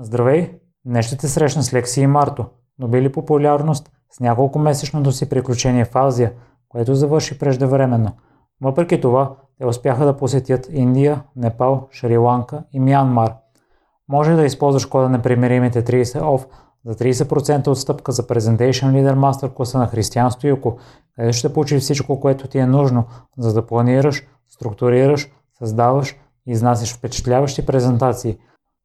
Здравей! Днес ще те срещна с Лекси и Марто, добили популярност с няколко месечното си приключение в Азия, което завърши преждевременно. Въпреки това, те успяха да посетят Индия, Непал, Шри-Ланка и Мянмар. Може да използваш кода на примеримите 30 OFF за 30% отстъпка за Presentation Leader Master класа на Християн Стоилко, където ще получиш всичко, което ти е нужно, за да планираш, структурираш, създаваш и изнасяш впечатляващи презентации.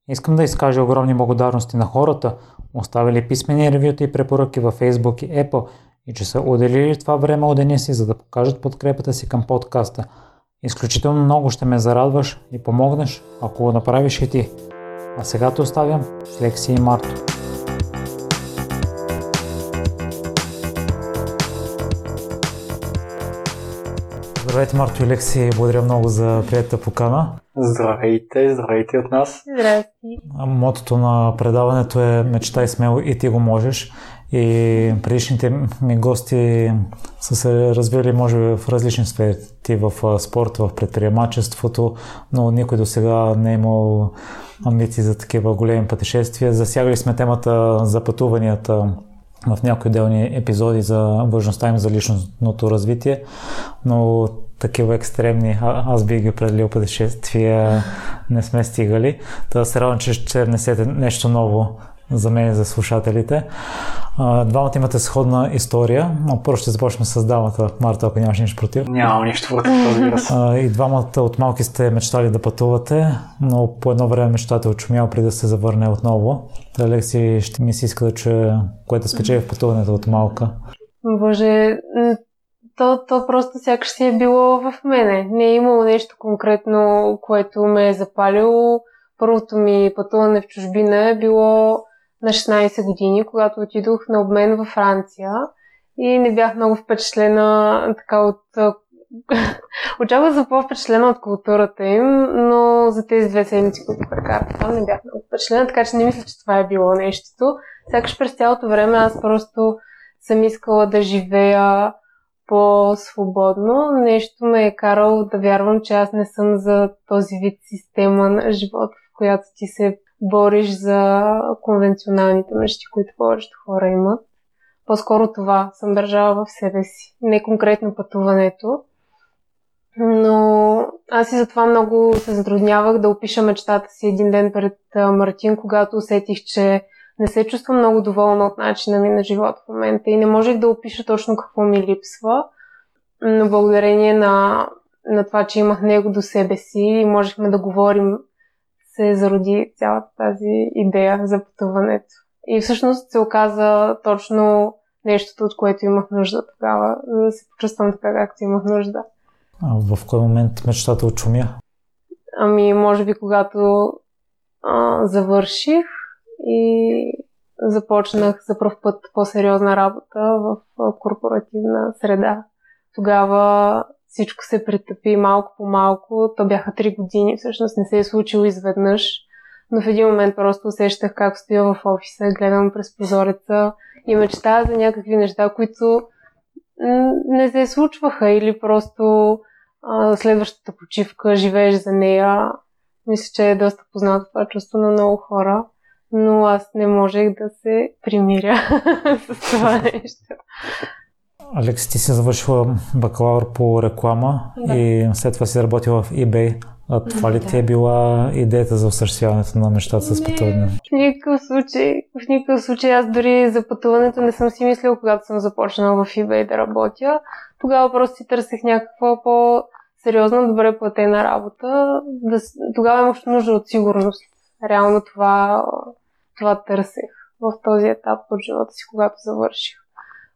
Искам да изкажа огромни благодарности на хората, оставили писмени ревюта и препоръки във Facebook и Apple и че са отделили това време от деня си, за да покажат подкрепата си към подкаста. Изключително много ще ме зарадваш и помогнеш, ако го направиш и ти. А сега те оставям с Лекси и Марто. Здравейте, Марто и Лекси. Благодаря много за приятата покана. Здравейте, здравейте от нас. Здрасти. Мотото на предаването е Мечтай смело и ти го можеш. И предишните ми гости са се развили, може би, в различни сфери, в спорта, в предприемачеството, но никой до сега не е имал амбиции за такива големи пътешествия. Засягали сме темата за пътуванията в някои отделни епизоди за важността им за личностното развитие, но такива екстремни, а, аз би ги определил пътешествия, не сме стигали. Та се радвам, че ще внесете нещо ново за мен и за слушателите. Двамата имате сходна история, но първо ще започнем с дамата. Марта, ако нямаш нищо против. Няма нищо против, разбира се. И двамата от малки сте мечтали да пътувате, но по едно време мечтата е очумял преди да се завърне отново. Алекси, ще ми се иска да чуя, което спечели в пътуването от малка. Боже, то, то просто сякаш си е било в мене. Не е имало нещо конкретно, което ме е запалило. Първото ми пътуване в чужбина е било на 16 години, когато отидох на обмен във Франция и не бях много впечатлена така от... Очаквах за по-впечатлена от културата им, но за тези две седмици, които прекарах там, не бях много впечатлена, така че не мисля, че това е било нещото. Сякаш през цялото време аз просто съм искала да живея по-свободно. Нещо ме е карало да вярвам, че аз не съм за този вид система на живот, в която ти се бориш за конвенционалните мечти, които повечето хора имат. По-скоро това съм държала в себе си. Не конкретно пътуването. Но аз и затова много се затруднявах да опиша мечтата си един ден пред Мартин, когато усетих, че не се чувствам много доволна от начина ми на живота в момента и не можех да опиша точно какво ми липсва. Но благодарение на, на това, че имах него до себе си и можехме да говорим се зароди цялата тази идея за пътуването. И всъщност се оказа точно нещото, от което имах нужда тогава, за да се почувствам така, както имах нужда. А в кой момент мечтата очумя? Ами, може би, когато а, завърших и започнах за първ път по-сериозна работа в корпоративна среда. Тогава всичко се претъпи малко по малко. То бяха три години, всъщност не се е случило изведнъж. Но в един момент просто усещах как стоя в офиса, гледам през прозореца и мечтая за някакви неща, които не се случваха или просто а, следващата почивка живееш за нея. Мисля, че е доста познато това чувство на много хора, но аз не можех да се примиря с това нещо. Алекс, ти си завършила бакалавър по реклама да. и след това си работила в eBay. А това ли да. ти е била идеята за осъществяването на нещата с пътуване? В никакъв случай. В никакъв случай аз дори за пътуването не съм си мислила, когато съм започнала в eBay да работя. Тогава просто си търсех някаква по-сериозна, добре платена работа. Да, тогава имах нужда от сигурност. Реално това, това търсех в този етап от живота си, когато завърших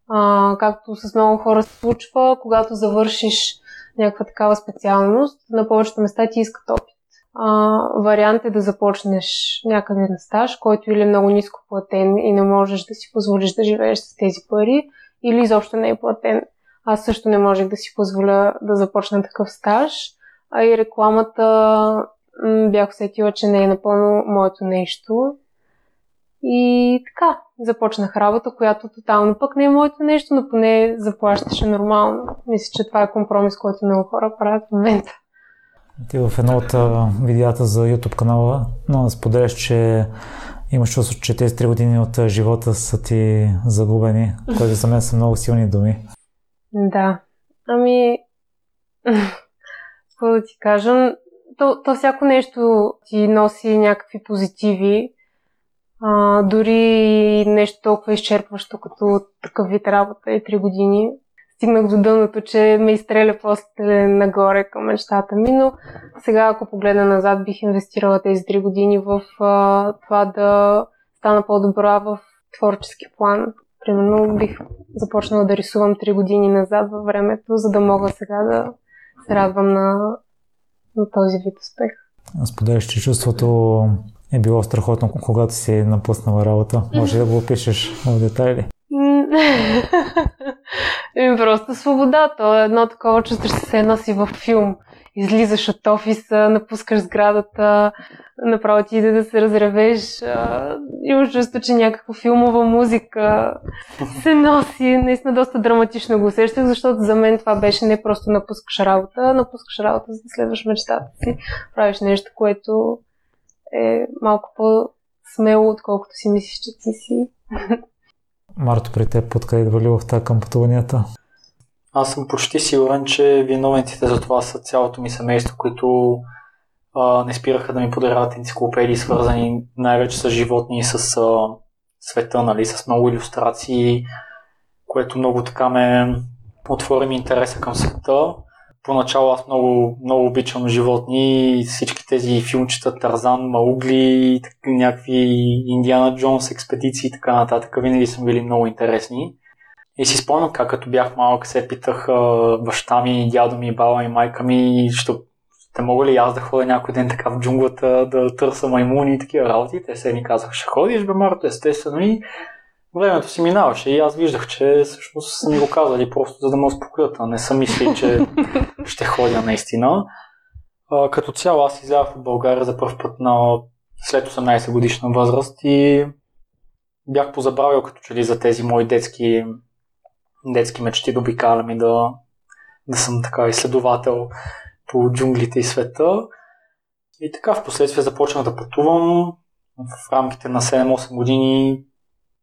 а, както с много хора се случва, когато завършиш някаква такава специалност, на повечето места ти искат опит. А, вариант е да започнеш някъде на стаж, който или е много ниско платен и не можеш да си позволиш да живееш с тези пари, или изобщо не е платен. Аз също не можех да си позволя да започна такъв стаж, а и рекламата бях усетила, че не е напълно моето нещо и така, започнах работа, която тотално пък не е моето нещо, но поне заплащаше нормално. Мисля, че това е компромис, който много хора правят в момента. Ти в едно от видеята за YouTube канала но споделяш, че Имаш чувство, че тези три години от живота са ти загубени, което за мен са много силни думи. Да. Ами, какво да ти кажа? То, то всяко нещо ти носи някакви позитиви. А, дори нещо толкова изчерпващо, като такъв вид работа и три години. Стигнах до дъното, че ме изстреля после нагоре към мечтата ми, но сега, ако погледна назад, бих инвестирала тези три години в а, това да стана по-добра в творчески план. Примерно бих започнала да рисувам три години назад във времето, за да мога сега да се радвам на, на този вид успех. Споделяш, че чувството е било страхотно, когато си напуснала работа. Може да го опишеш в детайли? Еми просто свобода. То е едно такова чувство, че се едно си във филм. Излизаш от офиса, напускаш сградата, направо ти иде да се разревеш. Имаш чувство, че някаква филмова музика се носи. Наистина доста драматично го усещах, защото за мен това беше не просто напускаш работа, напускаш работа, за да следваш мечтата си. Правиш нещо, което е малко по-смело, отколкото си мислиш, че ти си. Марто, при теб откъде идва любовта към пътуванията? Аз съм почти сигурен, че виновниците за това са цялото ми семейство, които а, не спираха да ми подаряват енциклопедии, свързани най-вече с животни и с а, света, нали, с много иллюстрации, което много така ме отвори ми интереса към света. Поначало аз много, много обичам животни, всички тези филмчета, Тарзан, Маугли, някакви Индиана Джонс експедиции и така нататък, винаги са били много интересни. И си спомням как като бях малък се питах баща ми, дядо ми, баба ми, майка ми, ще, ще мога ли аз да ходя някой ден така в джунглата да търся маймуни и такива работи. Те се ми казаха, ще ходиш бе, Марто, естествено. И времето си минаваше и аз виждах, че всъщност са ми го казали просто за да ме успокоят, а не съм мислил, че ще ходя наистина. А, като цяло аз излязах в България за първ път на след 18 годишна възраст и бях позабравил като че ли за тези мои детски, детски мечти да обикалям и да, да съм така изследовател по джунглите и света. И така в последствие започнах да пътувам. В рамките на 7-8 години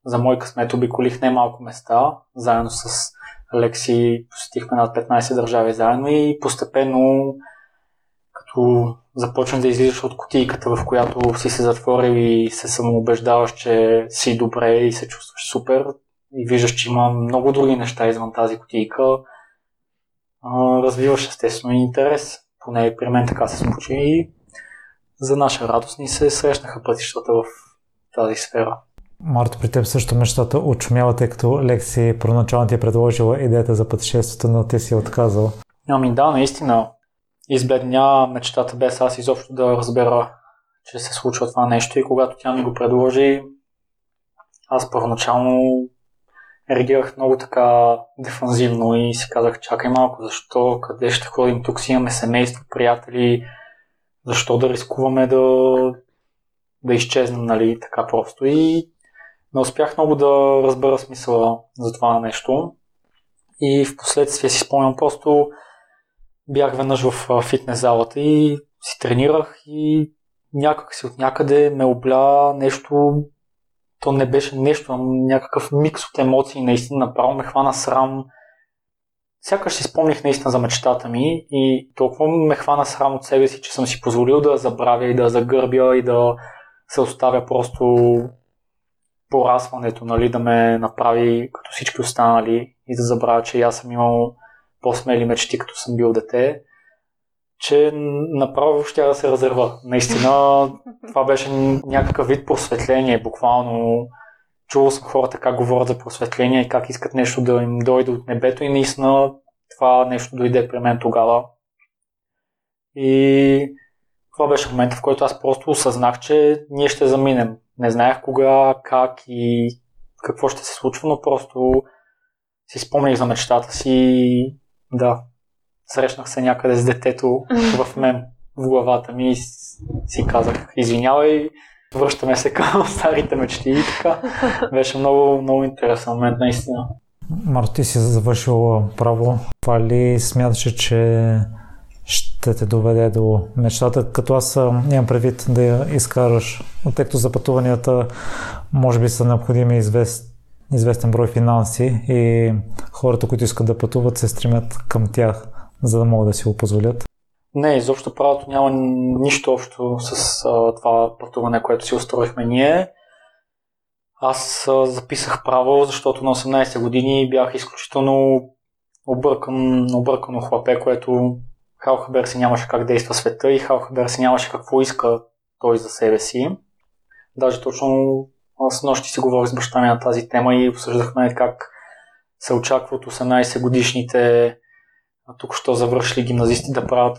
за мой късмет обиколих немалко места, заедно с Алекси посетихме над 15 държави заедно и постепенно като започнах да излизаш от котийката, в която си се затворил и се самоубеждаваш, че си добре и се чувстваш супер и виждаш, че има много други неща извън тази котийка, развиваш естествено и интерес. Поне при мен така се случи и за наша радост ни се срещнаха пътищата в тази сфера. Марто, при теб също мечтата очумява, тъй като Лекси първоначално ти е предложила идеята за пътешествието, но ти си отказал. Ами да, наистина. Избледня мечтата без аз изобщо да разбера, че се случва това нещо и когато тя ми го предложи, аз първоначално реагирах много така дефанзивно и си казах, чакай малко, защо, къде ще ходим, тук си имаме семейство, приятели, защо да рискуваме да, да изчезнем, нали, така просто. И не успях много да разбера смисъла за това нещо. И в последствие си спомням, просто бях веднъж в фитнес залата и си тренирах и някак си от някъде ме обля нещо, то не беше нещо, а някакъв микс от емоции, наистина направо ме хвана срам. Сякаш си спомних наистина за мечтата ми и толкова ме хвана срам от себе си, че съм си позволил да забравя и да загърбя и да се оставя просто порасването, нали, да ме направи като всички останали и да забравя, че аз съм имал по-смели мечти, като съм бил дете, че направо ще да се разърва. Наистина, това беше някакъв вид просветление, буквално. Чувал съм хората как говорят за просветление и как искат нещо да им дойде от небето и наистина това нещо дойде при мен тогава. И това беше момента, в който аз просто осъзнах, че ние ще заминем. Не знаех кога, как и какво ще се случва, но просто си спомних за мечтата си и да, срещнах се някъде с детето в мен, в главата ми и си казах, извинявай, връщаме се към старите мечти и така. Беше много, много интересен момент, наистина. Марто, ти си завършил право. Това ли смяташе, че ще те доведе до мечтата, като аз нямам предвид да изкараш тъй като за пътуванията може би са необходими извест, известен брой финанси и хората, които искат да пътуват, се стремят към тях, за да могат да си го позволят. Не, изобщо правото няма нищо общо с а, това пътуване, което си устроихме ние. Аз а, записах право, защото на 18 години бях изключително объркан, объркано хлапе, което Халхабер си нямаше как действа света и Халхабер си нямаше какво иска той за себе си. Даже точно с нощи си говорих с баща ми на тази тема и обсъждахме как се очаква от 18 годишните тук що завършили гимназисти да правят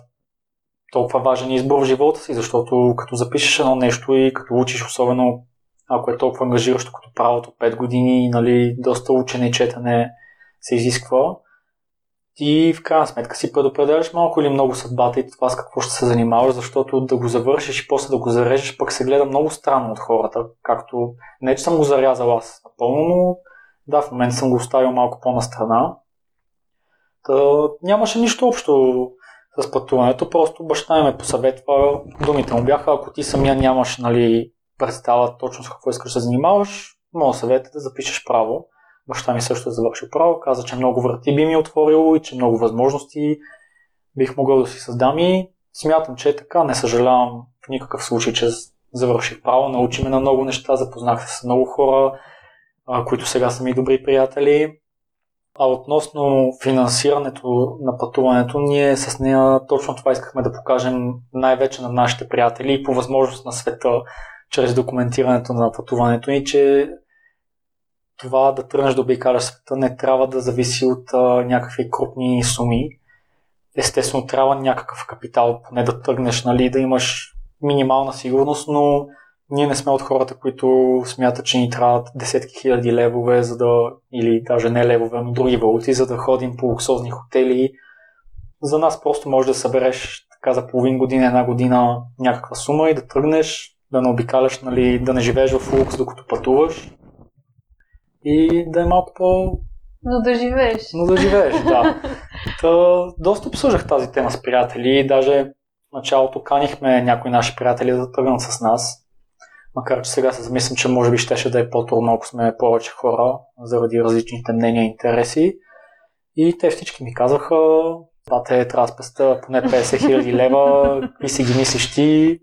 толкова важен избор в живота си, защото като запишеш едно нещо и като учиш, особено ако е толкова ангажиращо като правото 5 години, нали, доста учене и четене се изисква, ти в крайна сметка си предопределяш малко или много съдбата и това с какво ще се занимаваш, защото да го завършиш и после да го зарежеш пък се гледа много странно от хората, както не че съм го зарязал аз напълно, но да, в момента съм го оставил малко по-настрана. Та, нямаше нищо общо с пътуването, просто баща ми ме посъветва, думите му бяха, ако ти самия нямаш нали, представа точно с какво искаш да занимаваш, моят съвет е да запишеш право. Баща ми също е завършил право, каза, че много врати би ми отворило и че много възможности бих могъл да си създам и смятам, че е така. Не съжалявам в никакъв случай, че завърших право, научих ме на много неща, запознах се с много хора, които сега са ми добри приятели. А относно финансирането на пътуването, ние с нея точно това искахме да покажем най-вече на нашите приятели и по възможност на света, чрез документирането на пътуването ни, че това да тръгнеш да обикаляш света не трябва да зависи от а, някакви крупни суми. Естествено, трябва някакъв капитал, поне да тръгнеш, нали, да имаш минимална сигурност, но ние не сме от хората, които смятат, че ни трябват десетки хиляди левове, за да, или даже не левове, но други валути, за да ходим по луксозни хотели. За нас просто може да събереш така за половин година, една година някаква сума и да тръгнеш, да не обикаляш, нали, да не живееш в лукс, докато пътуваш и да е малко по... Но да живееш. Но да живееш, да. Та, доста обсъждах тази тема с приятели. Даже в началото канихме някои наши приятели да тръгнат с нас. Макар, че сега се замислям, че може би щеше да е по-трудно, ако сме повече хора, заради различните мнения и интереси. И те всички ми казаха, те трябва да спеста поне 50 хиляди лева, какви си ги мислиш ти.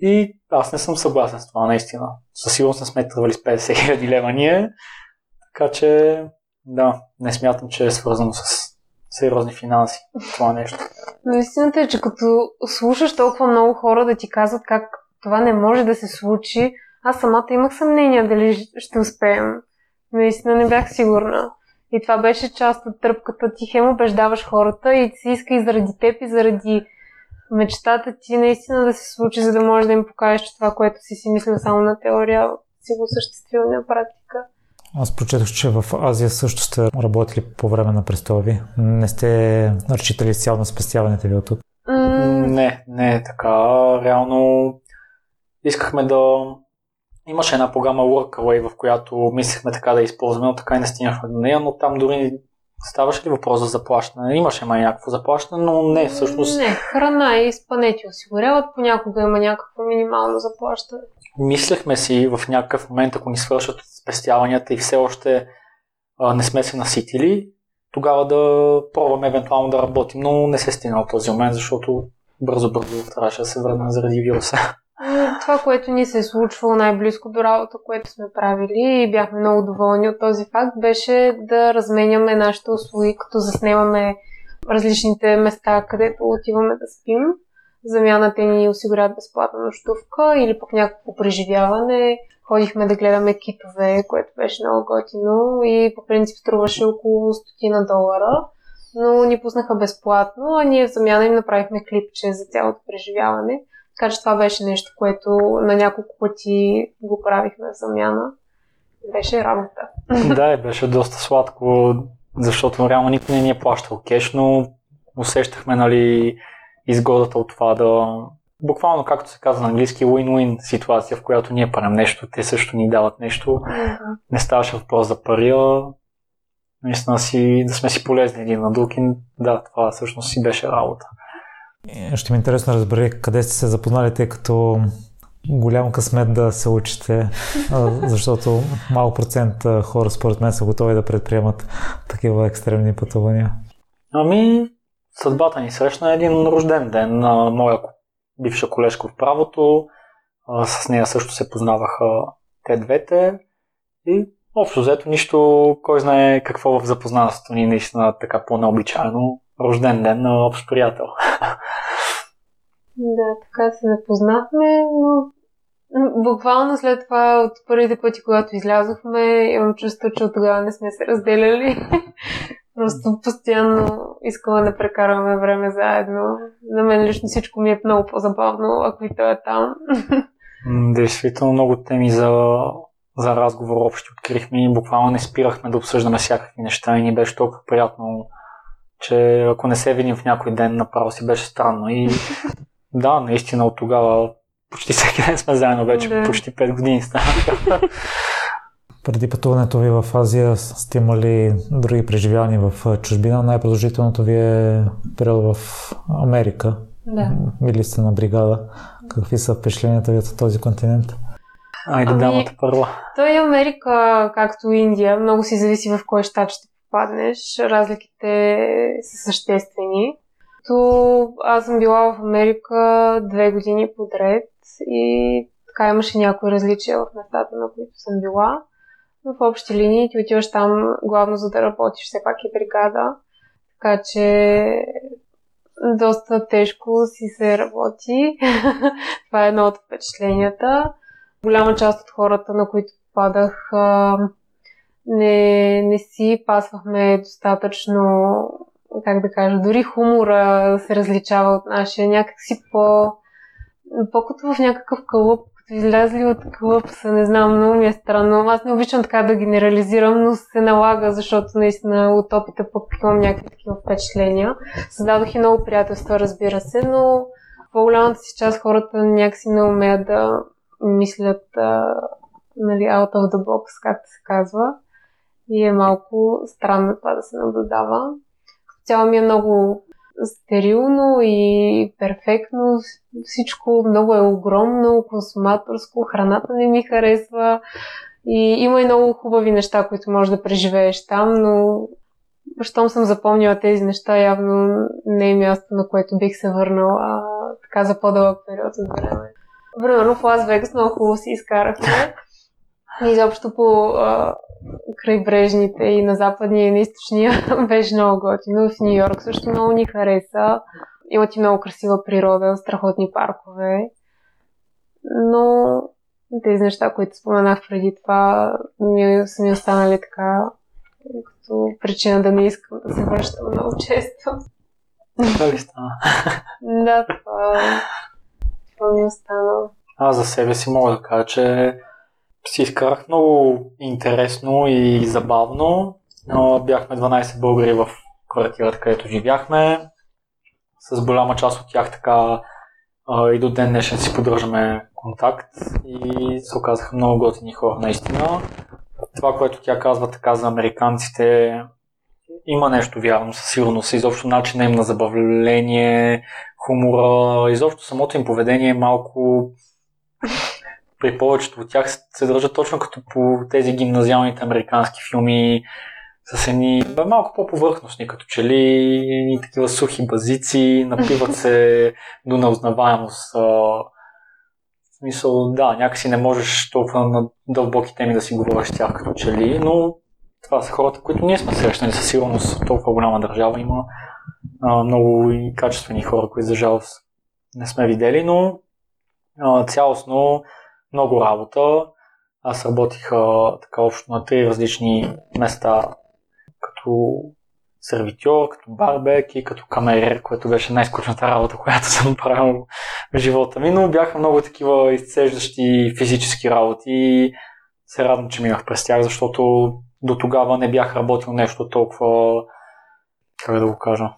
И аз не съм съгласен с това, наистина. Със сигурност не сме тръгвали с 50 хиляди лева ние, така че да, не смятам, че е свързано с сериозни финанси това нещо. Но истината е, че като слушаш толкова много хора да ти казват как това не може да се случи, аз самата имах съмнение дали ще успеем. Наистина не бях сигурна. И това беше част от тръпката. Ти хем убеждаваш хората и си иска и заради теб, и заради мечтата ти наистина да се случи, за да можеш да им покажеш, че това, което си си мислил само на теория, си го осъществил на практика. Аз прочетох, че в Азия също сте работили по време на престоя ви. Не сте разчитали цяло на спестяването ви от тук? Mm. Не, не е така. Реално искахме да... Имаше една програма Workaway, в която мислихме така да използваме, но така и не стигнахме до нея, но там дори Ставаше ли въпрос за заплащане? Имаше май някакво заплащане, но не, всъщност. Не, храна и спанети осигуряват, понякога има някакво минимално заплащане. Мислехме си в някакъв момент, ако ни свършат спестяванията и все още а, не сме се наситили, тогава да пробваме евентуално да работим, но не се стигна от този момент, защото бързо-бързо трябваше да се върнем заради вируса. Това, което ни се е случвало най-близко до работа, което сме правили и бяхме много доволни от този факт, беше да разменяме нашите услуги, като заснемаме различните места, където отиваме да спим. Замяна те ни осигуряват безплатна нощувка или пък някакво преживяване. Ходихме да гледаме китове, което беше много готино и по принцип струваше около стотина долара но ни пуснаха безплатно, а ние в замяна им направихме клипче за цялото преживяване. Така че това беше нещо, което на няколко пъти го правихме в замяна. Беше работа. Да, беше доста сладко, защото реално никой не ни е плащал кеш, но усещахме нали, изгодата от това да... Буквално, както се казва на английски, win-win ситуация, в която ние правим нещо, те също ни дават нещо. Mm-hmm. Не ставаше въпрос за пари, а наистина си, да сме си полезни един на друг и да, това всъщност си беше работа. Ще ми е интересно да разбери къде сте се запознали, тъй като Голям късмет да се учите, защото малко процент хора според мен са готови да предприемат такива екстремни пътувания. Ами, съдбата ни срещна един рожден ден на моя бивша колежка в правото. С нея също се познаваха те двете. И общо взето нищо, кой знае какво в запознанството ни наистина така по-необичайно. Рожден ден на общ приятел. Да, така се запознахме, но буквално след това от първите пъти, когато излязохме, имам чувство, че от тогава не сме се разделяли. Просто постоянно искаме да прекарваме време заедно. На мен лично всичко ми е много по-забавно, ако и той е там. Действително много теми за, за разговор общи открихме и буквално не спирахме да обсъждаме всякакви неща и ни беше толкова приятно, че ако не се видим в някой ден, направо си беше странно. И да, наистина от тогава почти всеки ден сме заедно вече, да. почти 5 години станаха. Преди пътуването ви в Азия сте имали други преживявания в чужбина. Най-продължителното ви е период в Америка. Да. Били сте на бригада. Какви са впечатленията ви от този континент? Айде, ами, дамата първа. Той е Америка, както Индия. Много си зависи в кой щат ще попаднеш. Разликите са съществени. То аз съм била в Америка две години подред и така имаше някои различия в местата, на които съм била. Но в общи линии ти отиваш там главно за да работиш, все пак е бригада. Така че доста тежко си се работи. Това е едно от впечатленията. Голяма част от хората, на които попадах, не, не си пасвахме достатъчно, как да кажа, дори хумора се различава от нашия. Някакси по, по-като в някакъв кълъп излязли от клуб са, не знам, много ми е странно. Аз не обичам така да генерализирам, но се налага, защото наистина от опита пък имам някакви такива впечатления. Създадох и много приятелства, разбира се, но по-голямата си част хората някакси не умеят да мислят нали, out of the box, както се казва. И е малко странно това да се наблюдава. Цяло ми е много стерилно и перфектно. Всичко много е огромно, консуматорско, храната не ми харесва. И има и много хубави неща, които можеш да преживееш там, но щом съм запомнила тези неща, явно не е място, на което бих се върнала така за по-дълъг период от време. Примерно в Лас Вегас много хубаво си изкарахме. Изобщо по а, крайбрежните и на западния и на източния беше много готино. В Нью Йорк също много ни хареса. Има ти много красива природа, страхотни паркове. Но тези неща, които споменах преди това, ми, са ми останали така като причина да не искам да се връщам много често. Това ли стана? да, това, това ми е останало. Аз за себе си мога да кажа, че си изкарах много интересно и забавно. Бяхме 12 българи в квартирата, където живяхме. С голяма част от тях така и до ден днешен си поддържаме контакт и се оказаха много готини хора наистина. Това, което тя казва така за американците, има нещо вярно със сигурност. Изобщо начина им на забавление, хумора, изобщо самото им поведение е малко при повечето от тях се държат точно като по тези гимназиалните американски филми, с едни малко по-повърхностни, като че ли едни такива сухи базици, напиват се до неузнаваемост. В смисъл, да, някакси не можеш толкова на дълбоки теми да си говориш с тях, като че ли, но това са хората, които ние сме срещнали със сигурност толкова голяма държава. Има а, много и качествени хора, които за жалост не сме видели, но а, цялостно много работа. Аз работих а, така общо на три различни места, като сервитьор, като барбек и като камерер, което беше най-скучната работа, която съм правил в живота ми, но бяха много такива изцеждащи физически работи и се радвам, че минах през тях, защото до тогава не бях работил нещо толкова, как да го кажа,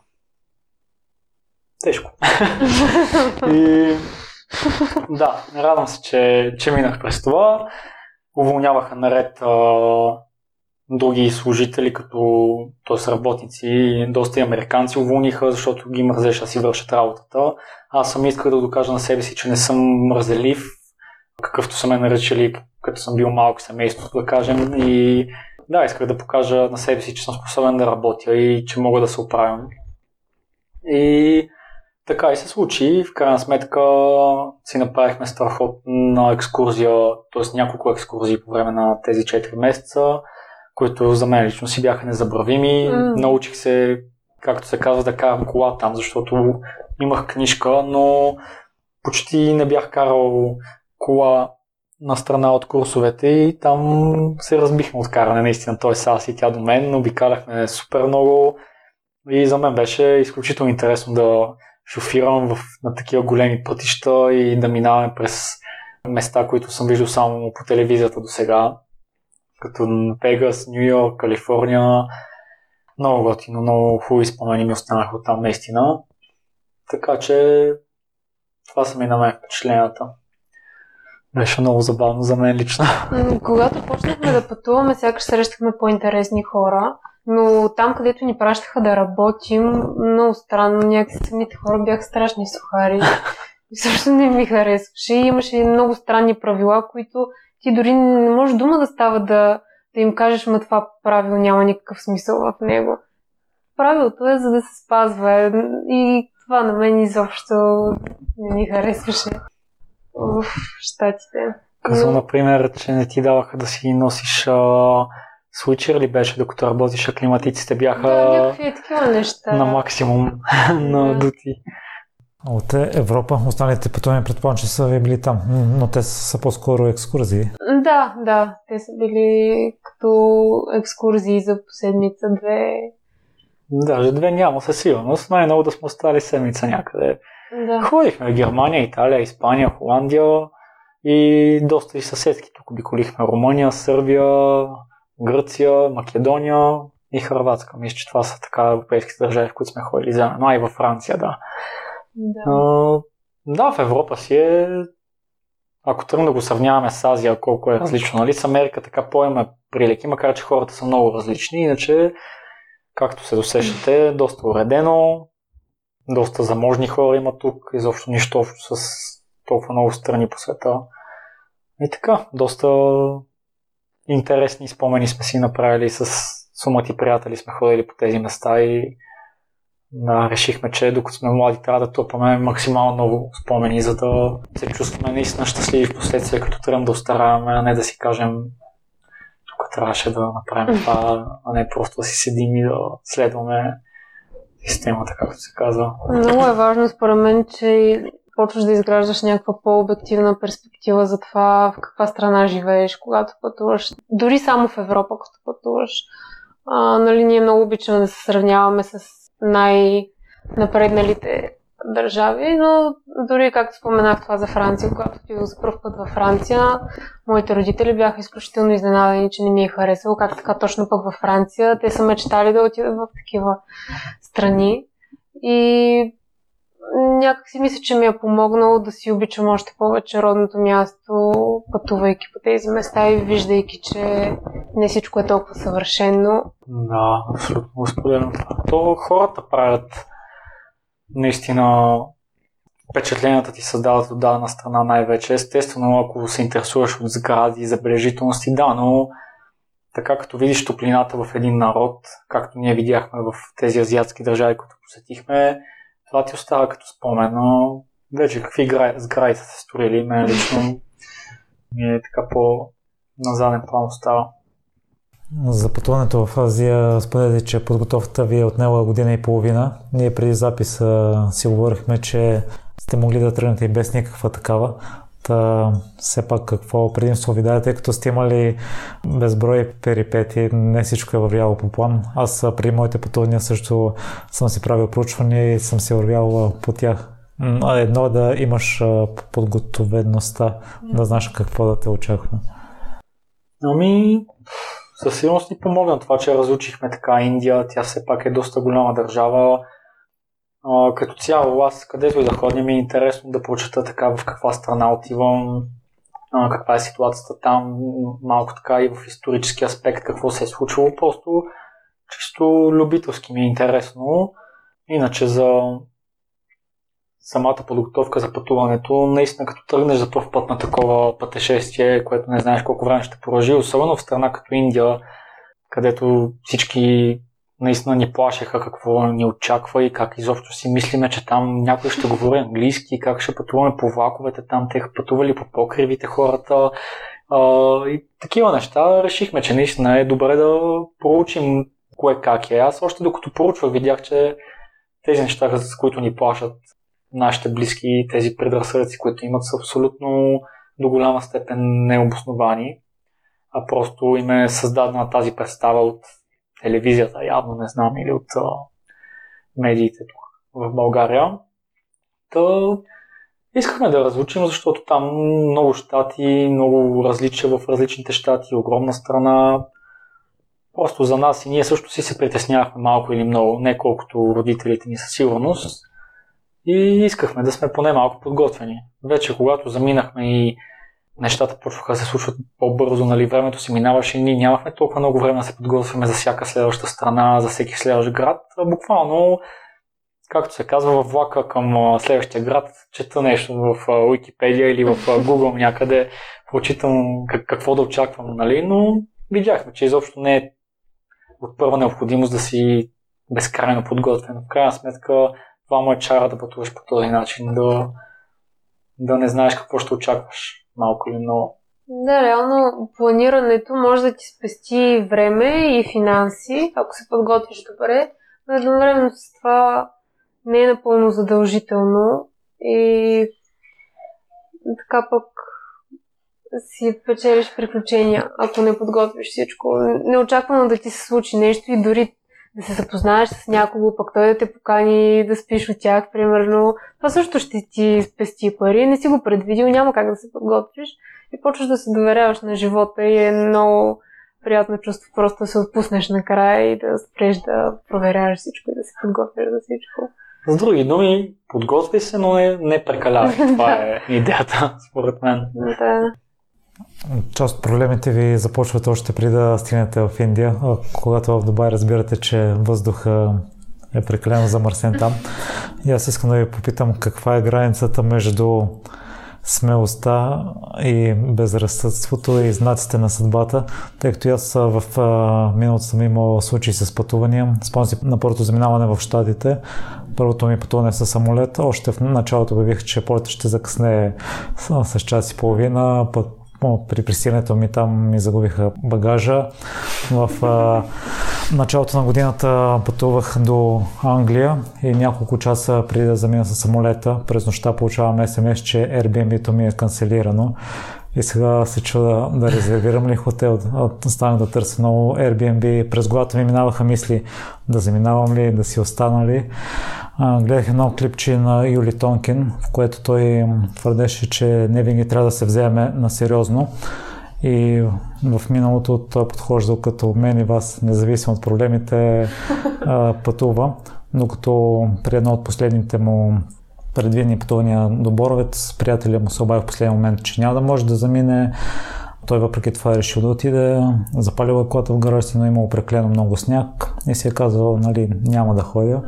тежко. и да, радвам се, че, че минах през това. Уволняваха наред а, други служители, като т.е. работници, доста и американци уволниха, защото ги мързеше да си вършат работата. Аз съм искал да докажа на себе си, че не съм мързелив какъвто са ме наричали, като съм бил малко семейство, да кажем. И да, исках да покажа на себе си, че съм способен да работя и че мога да се оправям. И така и се случи. В крайна сметка си направихме страхотна екскурзия, т.е. няколко екскурзии по време на тези 4 месеца, които за мен лично си бяха незабравими. Mm. Научих се, както се казва, да карам кола там, защото имах книжка, но почти не бях карал кола на страна от курсовете и там се разбихме от каране наистина. Той са аз и тя до мен, обикаляхме супер много и за мен беше изключително интересно да шофирам в, на такива големи пътища и да минаваме през места, които съм виждал само по телевизията до сега, като Вегас, Нью Йорк, Калифорния. Много готино, много хубави спомени ми останаха от там наистина. Така че това са ми на мен впечатленията. Беше много забавно за мен лично. Когато почнахме да пътуваме, сякаш срещахме по-интересни хора, но там, където ни пращаха да работим, много странно, някакси самите хора бяха страшни сухари. И също не ми харесваше. Имаше много странни правила, които ти дори не можеш дума да става да, да им кажеш, ма това правило няма никакъв смисъл в него. Правилото е за да се спазва. И това на мен изобщо не ми харесваше в щатите. Казва, например, че не ти даваха да си носиш а, случай ли беше, докато работиш, климатиците бяха да, такива неща. на максимум на дути. От Европа, останалите пътувания предполагам, че са ви били там, но те са по-скоро екскурзии. Да, да, те са били като екскурзии за седмица-две. Даже две няма със сигурност, най-много да сме остали седмица някъде. Да. Ходихме в Германия, Италия, Испания, Холандия и доста и съседки. Тук обиколихме Румъния, Сърбия, Гърция, Македония и Хрватска. Мисля, че това са така европейските държави, в които сме ходили заедно. А и във Франция, да. Да. А, да, в Европа си е ако тръгнем да го сравняваме с Азия, колко е различно, нали? С Америка така по-има прилики, макар че хората са много различни, иначе, както се досещате, доста уредено, доста заможни хора има тук, изобщо нищо общо с толкова много страни по света. И така, доста интересни спомени сме си направили с сумати приятели, сме ходили по тези места и да, решихме, че докато сме млади, трябва да топаме максимално много спомени, за да се чувстваме наистина щастливи в последствие, като тръгнем да остараваме, а не да си кажем тук трябваше да направим това, а не просто да си седим и да следваме системата, както се казва. Много е важно според мен, че почваш да изграждаш някаква по-обективна перспектива за това в каква страна живееш, когато пътуваш. Дори само в Европа, като пътуваш. А, нали, ние много обичаме да се сравняваме с най-напредналите държави, но дори както споменах това за Франция, когато отидох за първ път във Франция, моите родители бяха изключително изненадани, че не ми е харесало как така точно пък във Франция. Те са мечтали да отидат в такива страни. И някак си мисля, че ми е помогнало да си обичам още повече родното място, пътувайки по тези места и виждайки, че не всичко е толкова съвършено. Да, абсолютно споделям. То хората правят наистина впечатленията ти създават от дадена страна най-вече. Естествено, ако се интересуваш от сгради и забележителности, да, но така като видиш топлината в един народ, както ние видяхме в тези азиатски държави, които посетихме, това ти остава като спомен, но вече какви сгради са се строили, мен лично ми е така по на заден план остава. За пътуването в Азия споделите, че подготовката ви е отнела година и половина. Ние преди записа си говорихме, че сте могли да тръгнете и без никаква такава. Та, все пак какво предимство ви даде, тъй като сте имали безброй перипети, не всичко е вървяло по план. Аз при моите пътувания също съм си правил проучване и съм се вървял по тях. Едно е да имаш подготовеността, да знаеш какво да те очаква. Ами, със сигурност ни помогна това, че разучихме така Индия. Тя все пак е доста голяма държава като цяло, аз където и да ходя, ми е интересно да прочета така в каква страна отивам, а, каква е ситуацията там, малко така и в исторически аспект какво се е случило. Просто чисто любителски ми е интересно. Иначе за самата подготовка за пътуването, наистина като тръгнеш за първ път на такова пътешествие, което не знаеш колко време ще продължи, особено в страна като Индия, където всички наистина ни плашеха какво ни очаква и как изобщо си мислиме, че там някой ще говори английски, как ще пътуваме по влаковете, там те пътували по покривите хората а, и такива неща. Решихме, че наистина е добре да проучим кое как е. Аз още докато проучвах видях, че тези неща, с които ни плашат нашите близки, тези предразсъдъци, които имат, са абсолютно до голяма степен необосновани, а просто им е създадена тази представа от телевизията, явно не знам, или от а, медиите тук в България. Та, искахме да разлучим, защото там много щати, много различия в различните щати, огромна страна. Просто за нас и ние също си се притеснявахме малко или много, не колкото родителите ни със сигурност. И искахме да сме поне малко подготвени. Вече когато заминахме и нещата почваха да се случват по-бързо, нали, времето си минаваше и ние нямахме толкова много време да се подготвяме за всяка следваща страна, за всеки следващ град. Буквално, както се казва, във влака към следващия град, чета нещо в Wikipedia или в Google някъде, прочитам какво да очаквам, нали, но видяхме, че изобщо не е от първа необходимост да си безкрайно подготвен. В крайна сметка, това му е чара да пътуваш по този начин, да, да не знаеш какво ще очакваш малко или много. Да, реално планирането може да ти спести време и финанси, ако се подготвиш добре, но едновременно с това не е напълно задължително и така пък си печелиш приключения, ако не подготвиш всичко. Неочаквано да ти се случи нещо и дори да се запознаеш с някого, пък той да те покани да спиш от тях, примерно. Това също ще ти спести пари. Не си го предвидил, няма как да се подготвиш. И почваш да се доверяваш на живота и е много приятно чувство просто да се отпуснеш накрая и да спреш да проверяваш всичко и да се подготвиш за всичко. С други думи, подготви се, но не, не прекалявай. Това е идеята, според мен. Да. Част от проблемите ви започват още преди да стигнете в Индия, когато в Дубай разбирате, че въздуха е прекалено замърсен там. И аз искам да ви попитам каква е границата между смелостта и безразсъдството и знаците на съдбата, тъй като аз в миналото съм имал случаи с пътувания. Спомням си на първото заминаване в Штатите. Първото ми пътуване с самолет. Още в началото обявих, че полета ще закъсне с час и половина. Път при пристигането ми там ми загубиха багажа. В а, началото на годината пътувах до Англия и няколко часа преди да замина с самолета, през нощта получавам СМС, че Airbnb-то ми е канцелирано. И сега се чуда да резервирам ли хотел, станах да търся много Airbnb. През главата ми минаваха мисли да заминавам ли, да си остана ли. А, гледах едно клипче на Юли Тонкин, в което той твърдеше, че не винаги трябва да се вземе на сериозно. И в миналото от подхождал като мен и вас, независимо от проблемите, пътува. Докато при едно от последните му предвидени пътувания до Боровец, приятеля му се обави в последния момент, че няма да може да замине той въпреки това е решил да отиде, запалил е колата в гаража си, но е имало преклено много сняг и си е казал, нали, няма да ходя,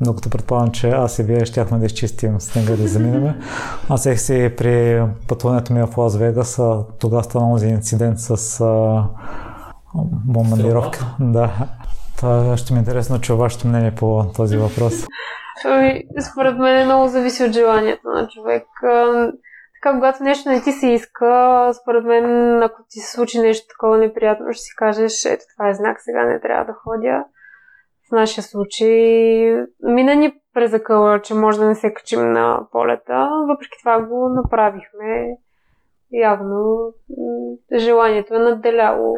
докато предполагам, че аз и вие щяхме да изчистим снега да заминем. Аз ех си при пътуването ми в Лас Вегас, тогава стана този инцидент с а, бомбардировка. Да. Това ще ми е интересно чуя вашето мнение по този въпрос. Ами, според мен много зависи от желанието на човек така, когато нещо не ти се иска, според мен, ако ти се случи нещо такова неприятно, ще си кажеш, ето това е знак, сега не трябва да ходя. В нашия случай мина ни през акъла, че може да не се качим на полета, въпреки това го направихме. Явно желанието е надделяло.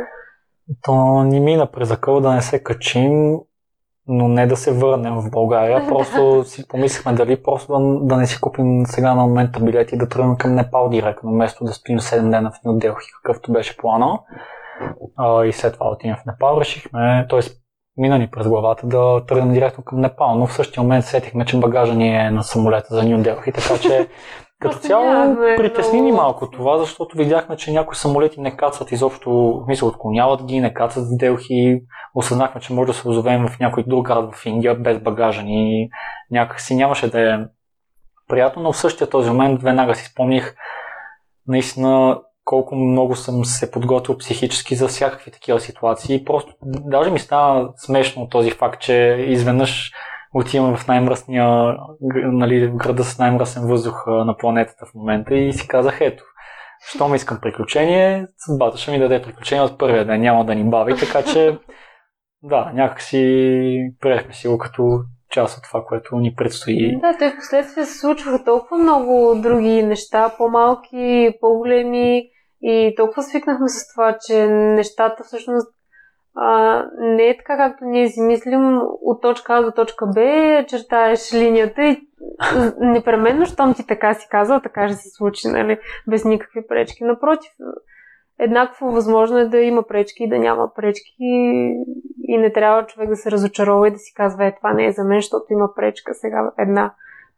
То ни мина през акъла да не се качим, но не да се върнем в България. Просто си помислихме дали просто да, да не си купим сега на момента билети и да тръгнем към Непал директно, вместо да спим 7 дена в Нью Делхи, какъвто беше плана. А, и след това отидем в Непал. Решихме, т.е. мина ни през главата да тръгнем директно към Непал, но в същия момент сетихме, че багажа ни е на самолета за Нью Делхи, така че като цяло притесни ни малко това, защото видяхме, че някои самолети не кацат изобщо, мисля, отклоняват ги, не кацат в Делхи. Осъзнахме, че може да се озовем в някой друг град в Индия без багажа ни. Някакси нямаше да е приятно, но в същия този момент веднага си спомних наистина колко много съм се подготвил психически за всякакви такива ситуации. Просто даже ми стана смешно този факт, че изведнъж отивам в най-мръсния, нали, града с най-мръсен въздух на планетата в момента и си казах, ето, щом искам приключение, съдбата ще ми даде приключение от първия ден, няма да ни бави, така че да, някакси приехме си го като част от това, което ни предстои. Да, те в последствие се случваха толкова много други неща, по-малки, по-големи и толкова свикнахме с това, че нещата всъщност а, не е така, както ние си мислим от точка А до точка Б, чертаеш линията и непременно, щом ти така си казал, така ще се случи, нали, без никакви пречки. Напротив, еднакво възможно е да има пречки и да няма пречки и не трябва човек да се разочарова и да си казва, е, това не е за мен, защото има пречка, сега една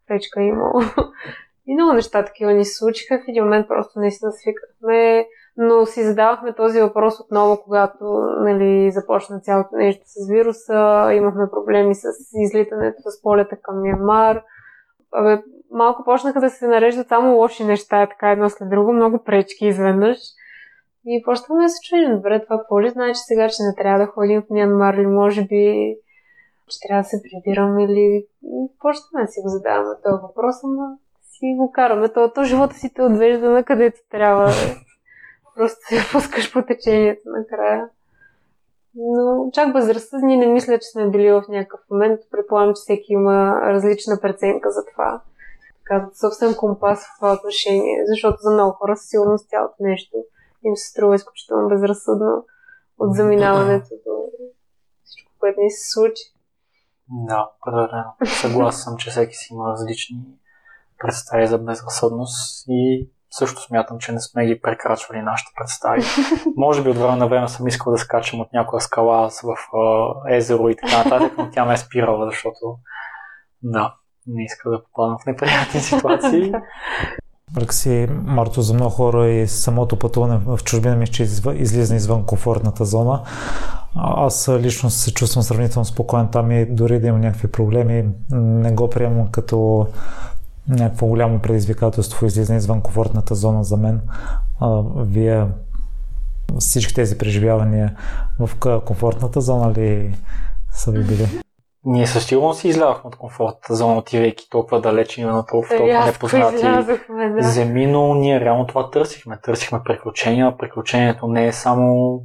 пречка имало. И много неща такива ни се случиха. В един момент просто наистина свикахме, но си задавахме този въпрос отново, когато нали, започна цялото нещо с вируса, имахме проблеми с излитането с полета към Мyanmar. Абе, малко почнаха да се нареждат само лоши неща, така едно след друго, много пречки изведнъж. И почнахме да се чудим, добре, това какво ли значи сега, че не трябва да ходим в Мянмар или може би че трябва да се прибираме или почнахме да си го задаваме този въпрос, ама си го караме. То живота си те отвежда на където трябва. Просто се пускаш по течението накрая. Но чак възрастни не мисля, че сме били в някакъв момент. Предполагам, че всеки има различна преценка за това. Така, съвсем компас в това отношение, защото за много хора със сигурност цялото нещо им се струва изключително безразсъдно от заминаването до всичко, което ни се случи. Да, определено. Съгласен съм, че всеки си има различни представи за безразсъдност и също смятам, че не сме ги прекрачвали нашите представи. Може би от време на време съм искал да скачам от някоя скала в езеро и така нататък, но тя ме е спирала, защото да, не иска да попадам в неприятни ситуации. си, Марто, за много хора и самото пътуване в чужбина ми, че излиза извън комфортната зона. Аз лично се чувствам сравнително спокоен там и дори да има някакви проблеми, не го приемам като някакво голямо предизвикателство излизане извън комфортната зона за мен. А, вие всички тези преживявания в комфортната зона ли са ви били? Ние със сигурност си излязохме от комфортната зона, отивайки толкова далеч и на толкова, толкова непознати да. земи, но ние реално това търсихме. Търсихме приключения. Приключението не е само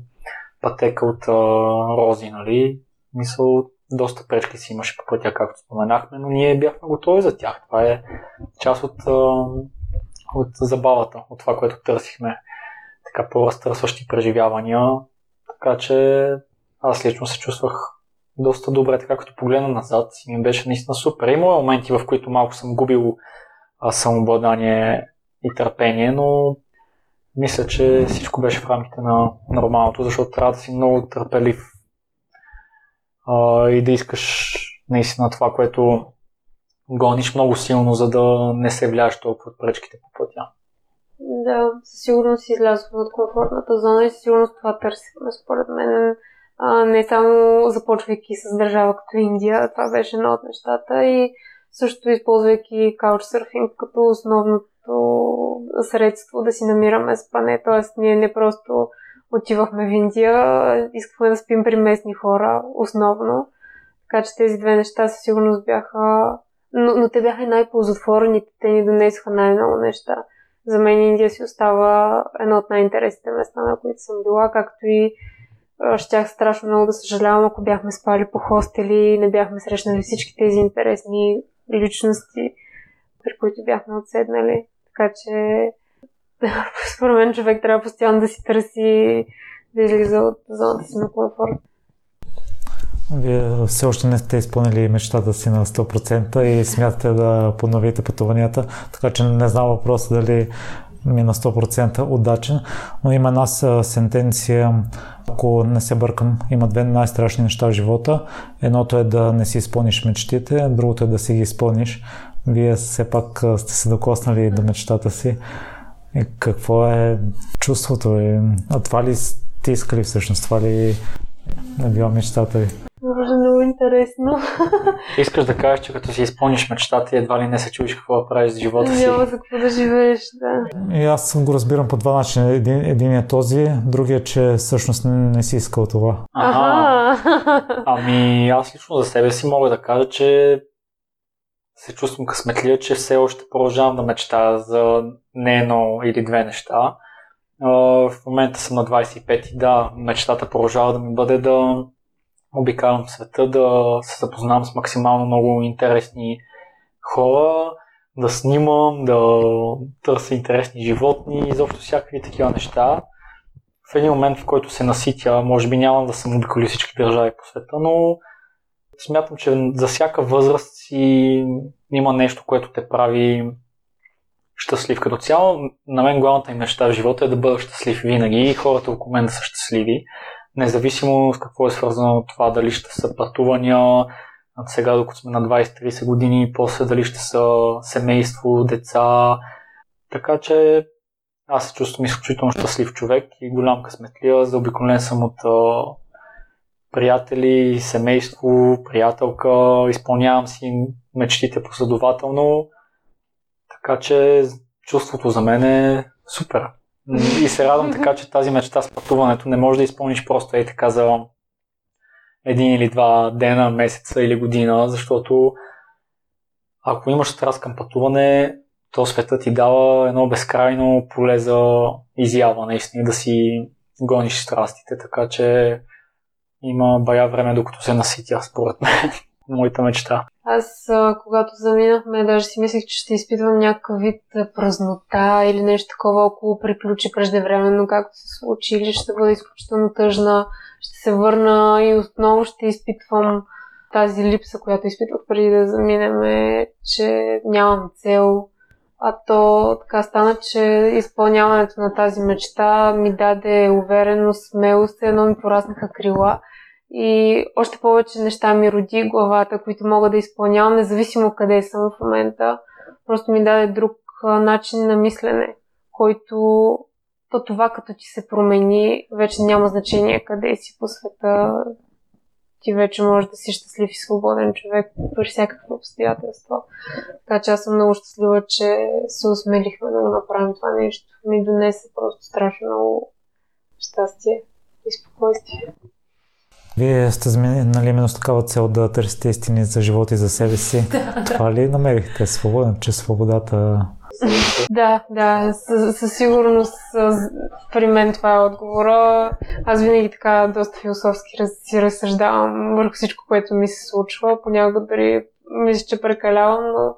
пътека от а, рози, нали? Мисъл, доста пречки си имаше по пътя, както споменахме, но ние бяхме готови за тях. Това е част от, от забавата, от това, което търсихме. Така по-разтърсващи преживявания. Така че аз лично се чувствах доста добре, така като погледна назад и ми беше наистина супер. Има моменти, в които малко съм губил самообладание и търпение, но мисля, че всичко беше в рамките на нормалното, защото трябва да си много търпелив а, и да искаш наистина това, което гониш много силно, за да не се влияеш толкова от пречките по пътя. Да, със сигурност си излязохме от комфортната зона и със сигурност това търсихме. Според мен а, не само започвайки с държава като Индия, това беше едно от нещата и също използвайки каучсърфинг като основното средство да си намираме спане. Тоест, ние не просто отивахме в Индия, искахме да спим при местни хора, основно. Така че тези две неща със сигурност бяха... Но, но те бяха най-ползотворените, те ни донесоха най-много неща. За мен Индия си остава едно от най-интересните места, на които съм била, както и щях страшно много да съжалявам, ако бяхме спали по хостели не бяхме срещнали всички тези интересни личности, при които бяхме отседнали. Така че според мен човек трябва постоянно да си търси да излиза от зоната си на комфорт. Вие все още не сте изпълнили мечтата си на 100% и смятате да подновите пътуванията, така че не знам въпроса дали ми е на 100% удачен, но има една сентенция, ако не се бъркам, има две най-страшни неща в живота. Едното е да не си изпълниш мечтите, другото е да си ги изпълниш. Вие все пак сте се докоснали до мечтата си. И какво е чувството? А това ли сте искали всъщност? Това ли е била мечтата ви? Може много интересно. Искаш да кажеш, че като си изпълниш мечтата, едва ли не се чуеш какво да правиш с живота си. Няма за какво да живееш, да. И аз го разбирам по два начина. Един, един е този, другия, че всъщност не, не си искал това. Ага. Ами аз лично за себе си мога да кажа, че се чувствам късметлия, че все още продължавам да мечтая за не едно или две неща. В момента съм на 25 и да, мечтата продължава да ми бъде да обикалям света, да се запознавам с максимално много интересни хора, да снимам, да търся интересни животни, изобщо всякакви такива неща. В един момент, в който се наситя, може би няма да съм обиколи всички държави по света, но смятам, че за всяка възраст си има нещо, което те прави щастлив. Като цяло, на мен главната им неща в живота е да бъда щастлив винаги и хората около мен да са щастливи. Независимо с какво е свързано това, дали ще са пътувания, сега докато сме на 20-30 години, после дали ще са семейство, деца. Така че аз се чувствам изключително щастлив човек и голям късметлия. Заобиколен съм от приятели, семейство, приятелка, изпълнявам си мечтите последователно, така че чувството за мен е супер. И се радвам така, че тази мечта с пътуването не може да изпълниш просто ей така за един или два дена, месеца или година, защото ако имаш страст към пътуване, то света ти дава едно безкрайно поле за изява, наистина да си гониш страстите, така че има бая време, докато се наситя, според мен. Моята мечта. Аз, когато заминахме, даже си мислех, че ще изпитвам някакъв вид празнота или нещо такова, около приключи преждевременно, както се случи, или ще бъда изключително тъжна, ще се върна и отново ще изпитвам тази липса, която изпитвах преди да заминем, че нямам цел. А то така стана, че изпълняването на тази мечта ми даде увереност, смелост, едно ми пораснаха крила и още повече неща ми роди главата, които мога да изпълнявам, независимо къде съм в момента. Просто ми даде друг начин на мислене, който то това като ти се промени, вече няма значение къде си по света. Ти вече можеш да си щастлив и свободен човек при всякакви обстоятелства. Така че аз съм много щастлива, че се усмелихме да го направим това нещо. Ми донесе просто страшно много щастие и спокойствие. Вие сте нали, именно с такава цел да търсите истини за живота и за себе си. Това ли намерихте свободен, че свободата... Да, да, със, със сигурност при мен това е отговора. Аз винаги така доста философски си разсъждавам върху всичко, което ми се случва. Понякога дори мисля, че прекалявам, но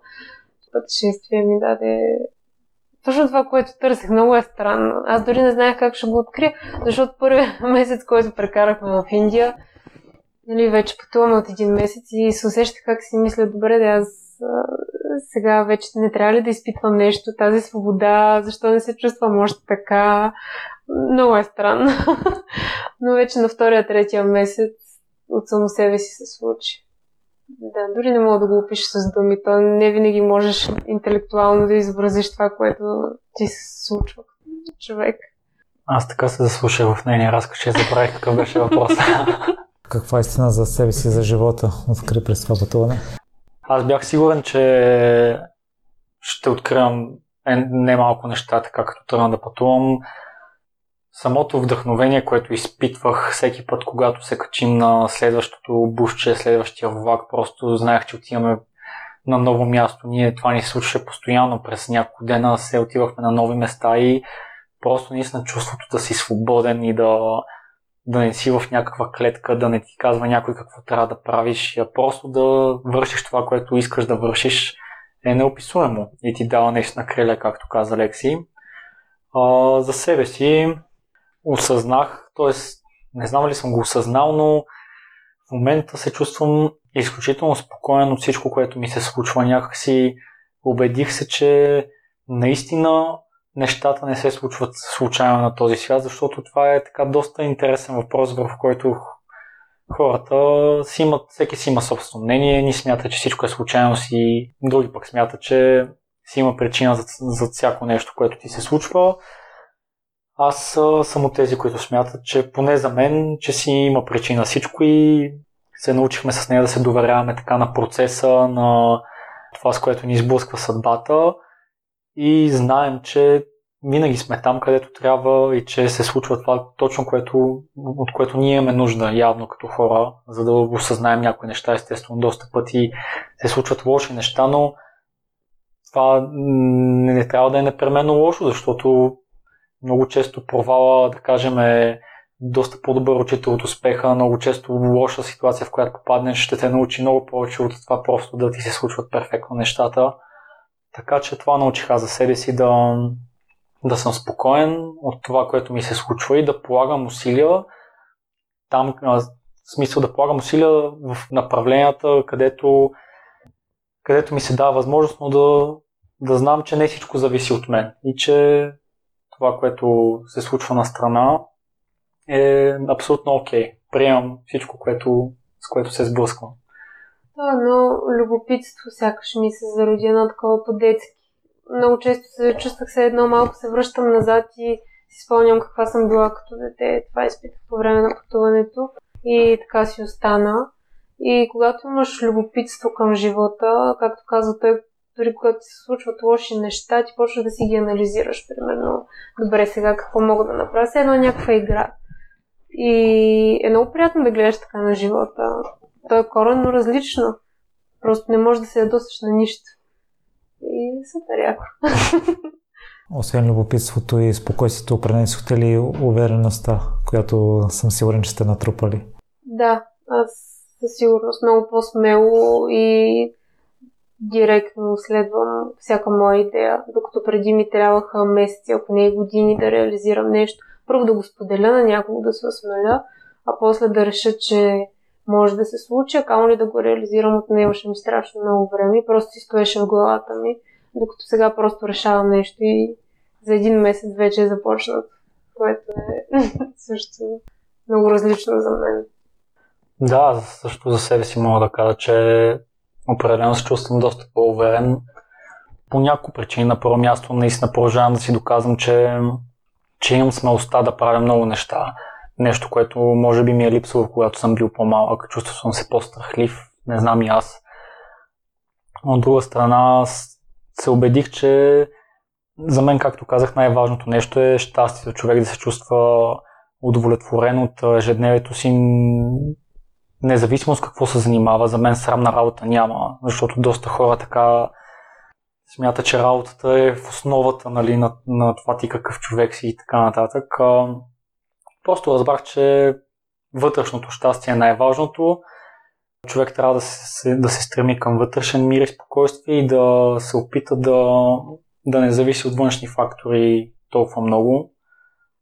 пътешествие ми даде точно това, което търсех, много е странно. Аз дори не знаех как ще го открия, защото първият месец, който прекарахме в Индия, нали, вече пътуваме от един месец и се усеща как си мисля, добре, да аз а, сега вече не трябва ли да изпитвам нещо, тази свобода, защо не се чувствам още така. Много е странно. Но вече на втория, третия месец от само себе си се случи. Да, дори не мога да го опиша с думи. То не винаги можеш интелектуално да изобразиш това, което ти се случва човек. Аз така се заслушах в нейния разказ, че забравих какъв беше въпрос. Каква е истина за себе си, за живота откри през това пътуване? Аз бях сигурен, че ще откривам немалко неща, така като тръгна да пътувам. Самото вдъхновение, което изпитвах всеки път, когато се качим на следващото бушче, следващия влак, просто знаех, че отиваме на ново място. Ние това ни случваше постоянно през няколко дена, се отивахме на нови места и просто наистина чувството да си свободен и да, да не си в някаква клетка, да не ти казва някой какво трябва да правиш, а просто да вършиш това, което искаш да вършиш, е неописуемо и ти дава нещо на криле, както каза Лекси. А, за себе си осъзнах, т.е. не знам ли съм го осъзнал, но в момента се чувствам изключително спокоен от всичко, което ми се случва. Някакси убедих се, че наистина нещата не се случват случайно на този свят, защото това е така доста интересен въпрос, в който хората си имат, всеки си има собствено мнение, ни смята, че всичко е случайно си, други пък смятат, че си има причина за, за всяко нещо, което ти се случва. Аз съм от тези, които смятат, че поне за мен, че си има причина всичко и се научихме с нея да се доверяваме така на процеса, на това, с което ни изблъсква съдбата и знаем, че винаги сме там, където трябва и че се случва това точно, което, от което ние имаме нужда явно като хора, за да осъзнаем някои неща. Естествено, доста пъти се случват лоши неща, но това не, не трябва да е непременно лошо, защото много често провала, да кажем, е доста по-добър учител от успеха. Много често лоша ситуация, в която попаднеш, ще те научи много повече от това просто да ти се случват перфектно нещата. Така че това научиха за себе си да, да съм спокоен от това, което ми се случва и да полагам усилия там, в смисъл да полагам усилия в направленията, където, където ми се дава възможност, но да, да знам, че не всичко зависи от мен и че това, което се случва на страна е абсолютно окей. Okay. Приемам всичко, което, с което се сблъсквам. Но любопитство сякаш ми се зароди едно такова по-детски. Много често се чувствах се едно малко се връщам назад и си спомням каква съм била като дете. Това изпитах по време на пътуването и така си остана. И когато имаш любопитство към живота, както каза той, дори когато се случват лоши неща, ти почваш да си ги анализираш, примерно, добре сега какво мога да направя, все едно някаква игра. И е много приятно да гледаш така на живота. То е коренно различно. Просто не можеш да се ядосаш на нищо. И супер яко. Освен любопитството и спокойствието, пренесохте ли увереността, която съм сигурен, че сте натрупали? Да, аз със сигурност много по-смело и директно следвам всяка моя идея, докато преди ми трябваха месеци, ако не години да реализирам нещо. Първо да го споделя на някого, да се осмеля, а после да реша, че може да се случи, а камо ли да го реализирам, отнемаше ми страшно много време и просто си стоеше в главата ми, докато сега просто решавам нещо и за един месец вече е започнат, което е също много различно за мен. Да, също за себе си мога да кажа, че определено се чувствам доста по-уверен. По няколко причини. На първо място наистина продължавам да си доказвам, че, че имам смелостта да правя много неща. Нещо, което може би ми е липсвало, когато съм бил по-малък. Чувствам се по-страхлив. Не знам и аз. От друга страна се убедих, че за мен, както казах, най-важното нещо е щастието. Човек да се чувства удовлетворен от ежедневието си, независимо с какво се занимава, за мен срамна работа няма, защото доста хора така смята, че работата е в основата нали, на, на това ти какъв човек си и така нататък. Просто разбрах, че вътрешното щастие е най-важното. Човек трябва да се, да се стреми към вътрешен мир и спокойствие и да се опита да, да не зависи от външни фактори толкова много.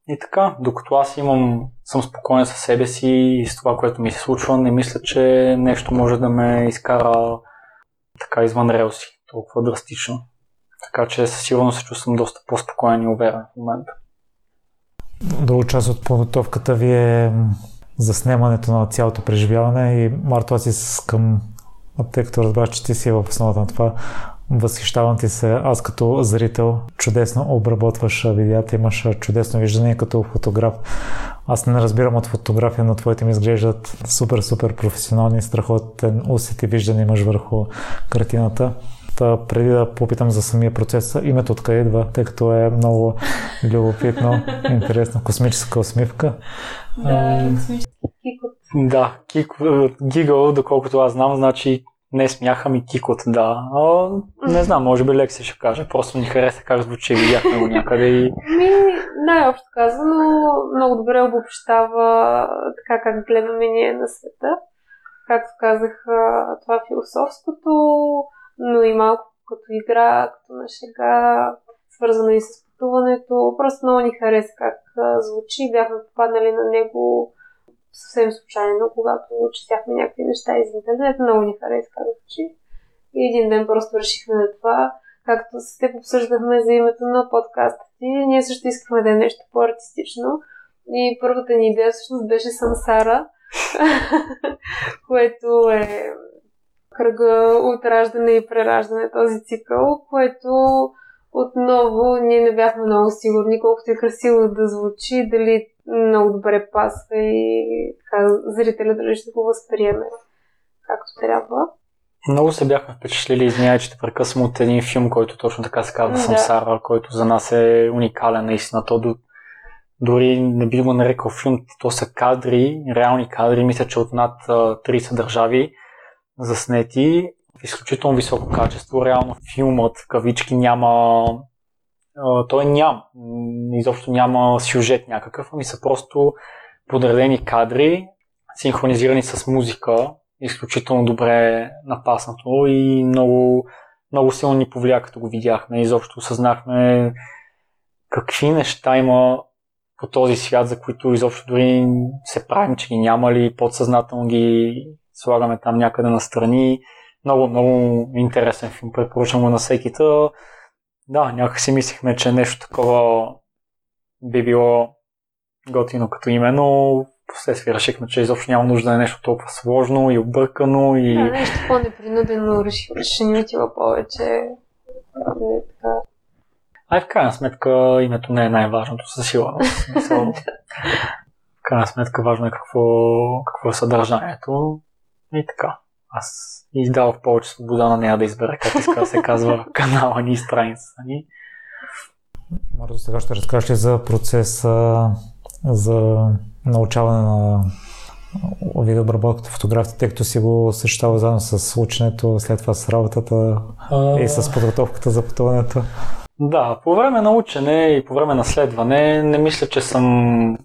И така, докато аз имам, съм спокоен със себе си и с това, което ми се случва, не мисля, че нещо може да ме изкара така извън релси, толкова драстично. Така че със сигурност се чувствам доста по-спокоен и уверен в момента. Друга част от подготовката ви е за снимането на цялото преживяване и Марто, аз искам, тъй като разбрах, че ти си в основата на това, Възхищавам ти се. Аз като зрител чудесно обработваш видеята, имаш чудесно виждане като фотограф. Аз не разбирам от фотография, но твоите ми изглеждат супер, супер професионални, страхотен усет и виждане имаш върху картината. Преди да попитам за самия процес, името откъде идва, тъй като е много любопитно, интересно, космическа усмивка. Да, космически кикот. Да, гигъл, доколкото аз знам, значи не смяха ми кикот, да. А, не знам, може би Лекси ще каже. Просто ни хареса как звучи, видяхме го някъде и... Ми, най-общо казано, много добре обобщава така как гледаме ние на света. Както казах, това е философското, но и малко като игра, като на шега, свързано и с пътуването. Просто много ни хареса как звучи. Бяхме попаднали на него съвсем случайно, когато четяхме някакви неща из интернет, много ни хареса как звучи. И един ден просто решихме на това, както с теб обсъждахме за името на подкаста ти, ние също искахме да е нещо по-артистично. И първата ни идея всъщност беше Сансара, което е кръга от раждане и прераждане, този цикъл, което отново ние не бяхме много сигурни колкото е красиво да звучи, дали много добре пасва и така, зрителя дали ще го възприеме. както трябва. Много се бяхме впечатлили, извинявай, че те прекъсвам от един филм, който точно така се казва Да. Самсара, който за нас е уникален наистина. То до, дори не би го нарекал филм, то са кадри, реални кадри, мисля, че от над а, 30 държави заснети в изключително високо качество. Реално филмът, кавички, няма той ням, м, изобщо няма сюжет някакъв, ами са просто подредени кадри, синхронизирани с музика, изключително добре напаснато и много, много силно ни повлия, като го видяхме. Изобщо осъзнахме какви неща има по този свят, за които изобщо дори се правим, че ги няма ли, подсъзнателно ги слагаме там някъде настрани. Много, много интересен филм, препоръчвам го на всеки. Та, Да, някак си мислихме, че нещо такова би било готино като име, но последствие решихме, че изобщо няма нужда да е нещо толкова сложно и объркано и... Да, нещо по-непринудено реши, ще ни отива повече. Ай, в крайна сметка името не е най-важното със сигурност. В крайна сметка важно е какво, какво е съдържанието. И така. Аз издавах повече свобода на нея да избере как иска да се казва канала ни и страницата ни. Марто, сега ще разкажеш ли за процеса за научаване на видеообработката, фотографията, тъй като си го съчетава заедно с ученето, след това с работата и с подготовката за пътуването. Да, по време на учене и по време на следване не мисля, че съм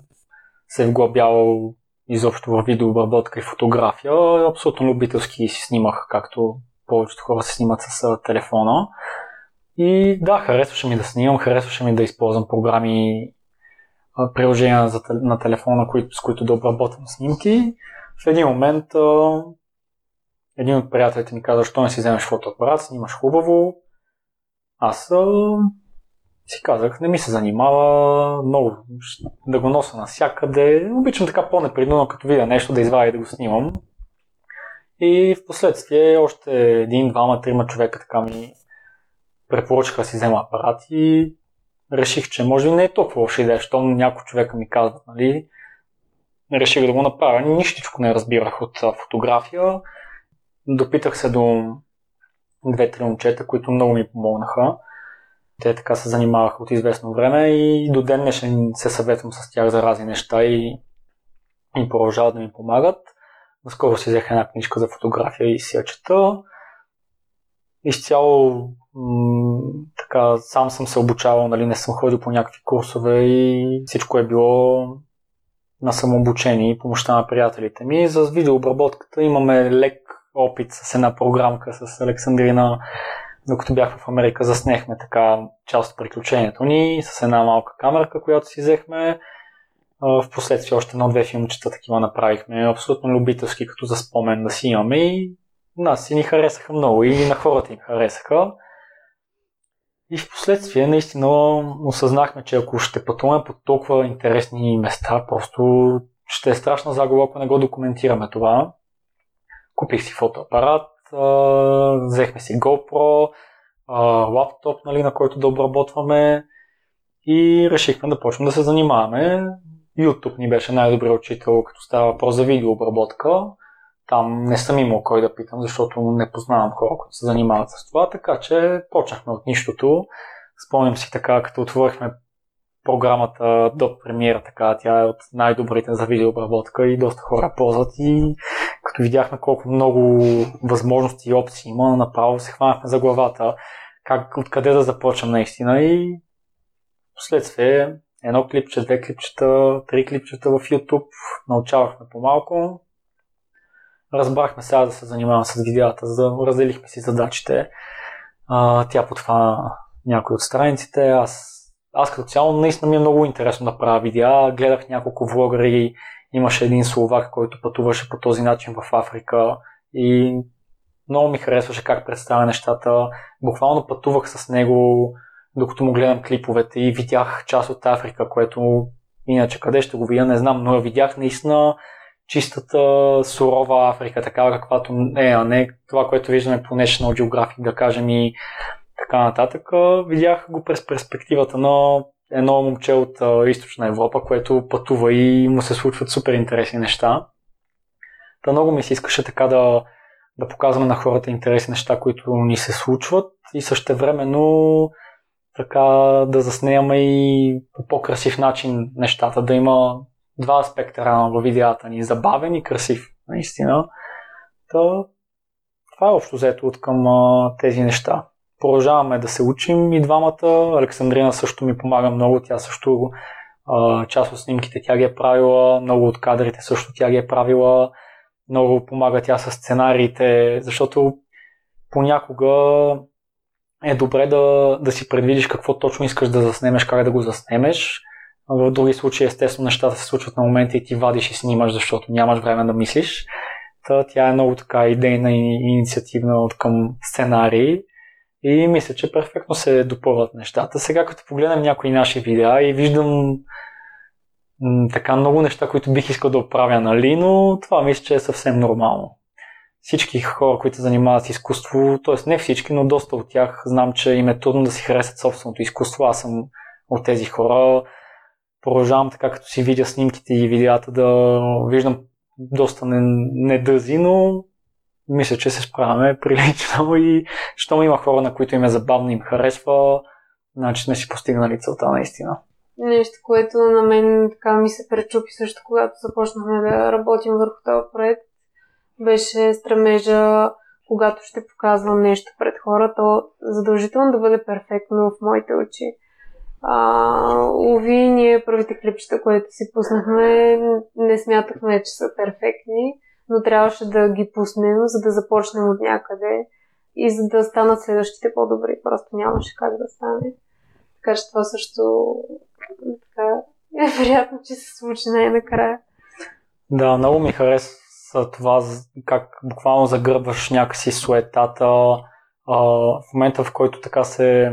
се вглъбявал изобщо в видеообработка и фотография. Абсолютно любителски си снимах, както повечето хора се снимат с телефона. И да, харесваше ми да снимам, харесваше ми да използвам програми, приложения на телефона, с които да обработвам снимки. В един момент един от приятелите ми каза, защо не си вземеш фотоапарат, снимаш хубаво. Аз си казах, не ми се занимава много да го нося навсякъде. Обичам така по-непринудно, като видя нещо, да извадя и да го снимам. И в последствие още един, двама, трима човека така ми препоръчаха да си взема апарат и реших, че може би не е толкова лоша идея, щом някой човека ми казва, нали, реших да го направя. Нищичко не разбирах от фотография. Допитах се до две-три момчета, които много ми помогнаха. Те така се занимаваха от известно време и до ден днешен се съветвам с тях за разни неща и, и продължават да ми помагат. Наскоро си взех една книжка за фотография и си я чета. Изцяло м- така, сам съм се обучавал, нали, не съм ходил по някакви курсове и всичко е било на самообучение и помощта на приятелите ми. За видеообработката имаме лек опит с една програмка с Александрина докато бях в Америка, заснехме така част от приключението ни с една малка камерка, която си взехме. В последствие още едно-две филмчета такива направихме, абсолютно любителски, като за спомен да си имаме и нас си ни харесаха много и на хората им харесаха. И в последствие наистина осъзнахме, че ако ще пътуваме по толкова интересни места, просто ще е страшна загуба, ако не го документираме това. Купих си фотоапарат, взехме си GoPro, лаптоп, нали, на който да обработваме и решихме да почнем да се занимаваме. YouTube ни беше най-добрият учител, като става въпрос за видеообработка. Там не съм имал кой да питам, защото не познавам хора, които се занимават с това, така че почнахме от нищото. Спомням си така, като отворихме програмата до премиера, така, тя е от най-добрите за видеообработка и доста хора ползват и като видяхме колко много възможности и опции има, направо се хванахме за главата, как, откъде да започнем наистина и последствие едно клипче, две клипчета, три клипчета в YouTube, научавахме по-малко, разбрахме сега да се занимавам с видеята, за разделихме си задачите. А, тя подхвана някои от страниците, аз аз като цяло наистина ми е много интересно да правя видеа. Гледах няколко влогъри, имаше един словак, който пътуваше по този начин в Африка и много ми харесваше как представя нещата. Буквално пътувах с него, докато му гледам клиповете и видях част от Африка, което иначе къде ще го видя, не знам, но я видях наистина чистата сурова Африка, такава каквато е, а не това, което виждаме по National Geographic, да кажем и така нататък. Видях го през перспективата на едно момче от а, източна Европа, което пътува и му се случват супер интересни неща. Та много ми се искаше така да да показваме на хората интересни неща, които ни се случват и същевременно така да заснемаме и по по-красив начин нещата, да има два аспекта рано в видеята ни, забавен и красив, наистина. То, това е общо взето от към а, тези неща. Продължаваме да се учим и двамата. Александрина също ми помага много, тя също а, част от снимките тя ги е правила, много от кадрите също тя ги е правила, много помага тя с сценариите, защото понякога е добре да, да си предвидиш какво точно искаш да заснемеш, как да го заснемеш. В други случаи, естествено, нещата се случват на момента и ти вадиш и снимаш, защото нямаш време да мислиш. Та, тя е много така идейна и инициативна от към сценарии. И мисля, че перфектно се допълват нещата. Сега, като погледнем някои наши видеа и виждам м- така много неща, които бих искал да оправя, нали, но това мисля, че е съвсем нормално всички хора, които занимават с изкуство, т.е. не всички, но доста от тях, знам, че им е трудно да си харесат собственото изкуство. Аз съм от тези хора. Продължавам така, като си видя снимките и видеята, да виждам доста недъзи, но мисля, че се справяме прилично и щом има хора, на които им е забавно им харесва, значи сме си постигнали целта наистина. Нещо, което на мен така ми се пречупи също, когато започнахме да работим върху този проект, беше стремежа, когато ще показвам нещо пред хората, задължително да бъде перфектно в моите очи. А, уви, ние първите клипчета, които си пуснахме, не смятахме, че са перфектни, но трябваше да ги пуснем, за да започнем от някъде и за да станат следващите по-добри. Просто нямаше как да стане. Така че това също така, е вероятно, че се случи най-накрая. Да, много ми харесва това как буквално загърбваш някакси суетата в момента в който така се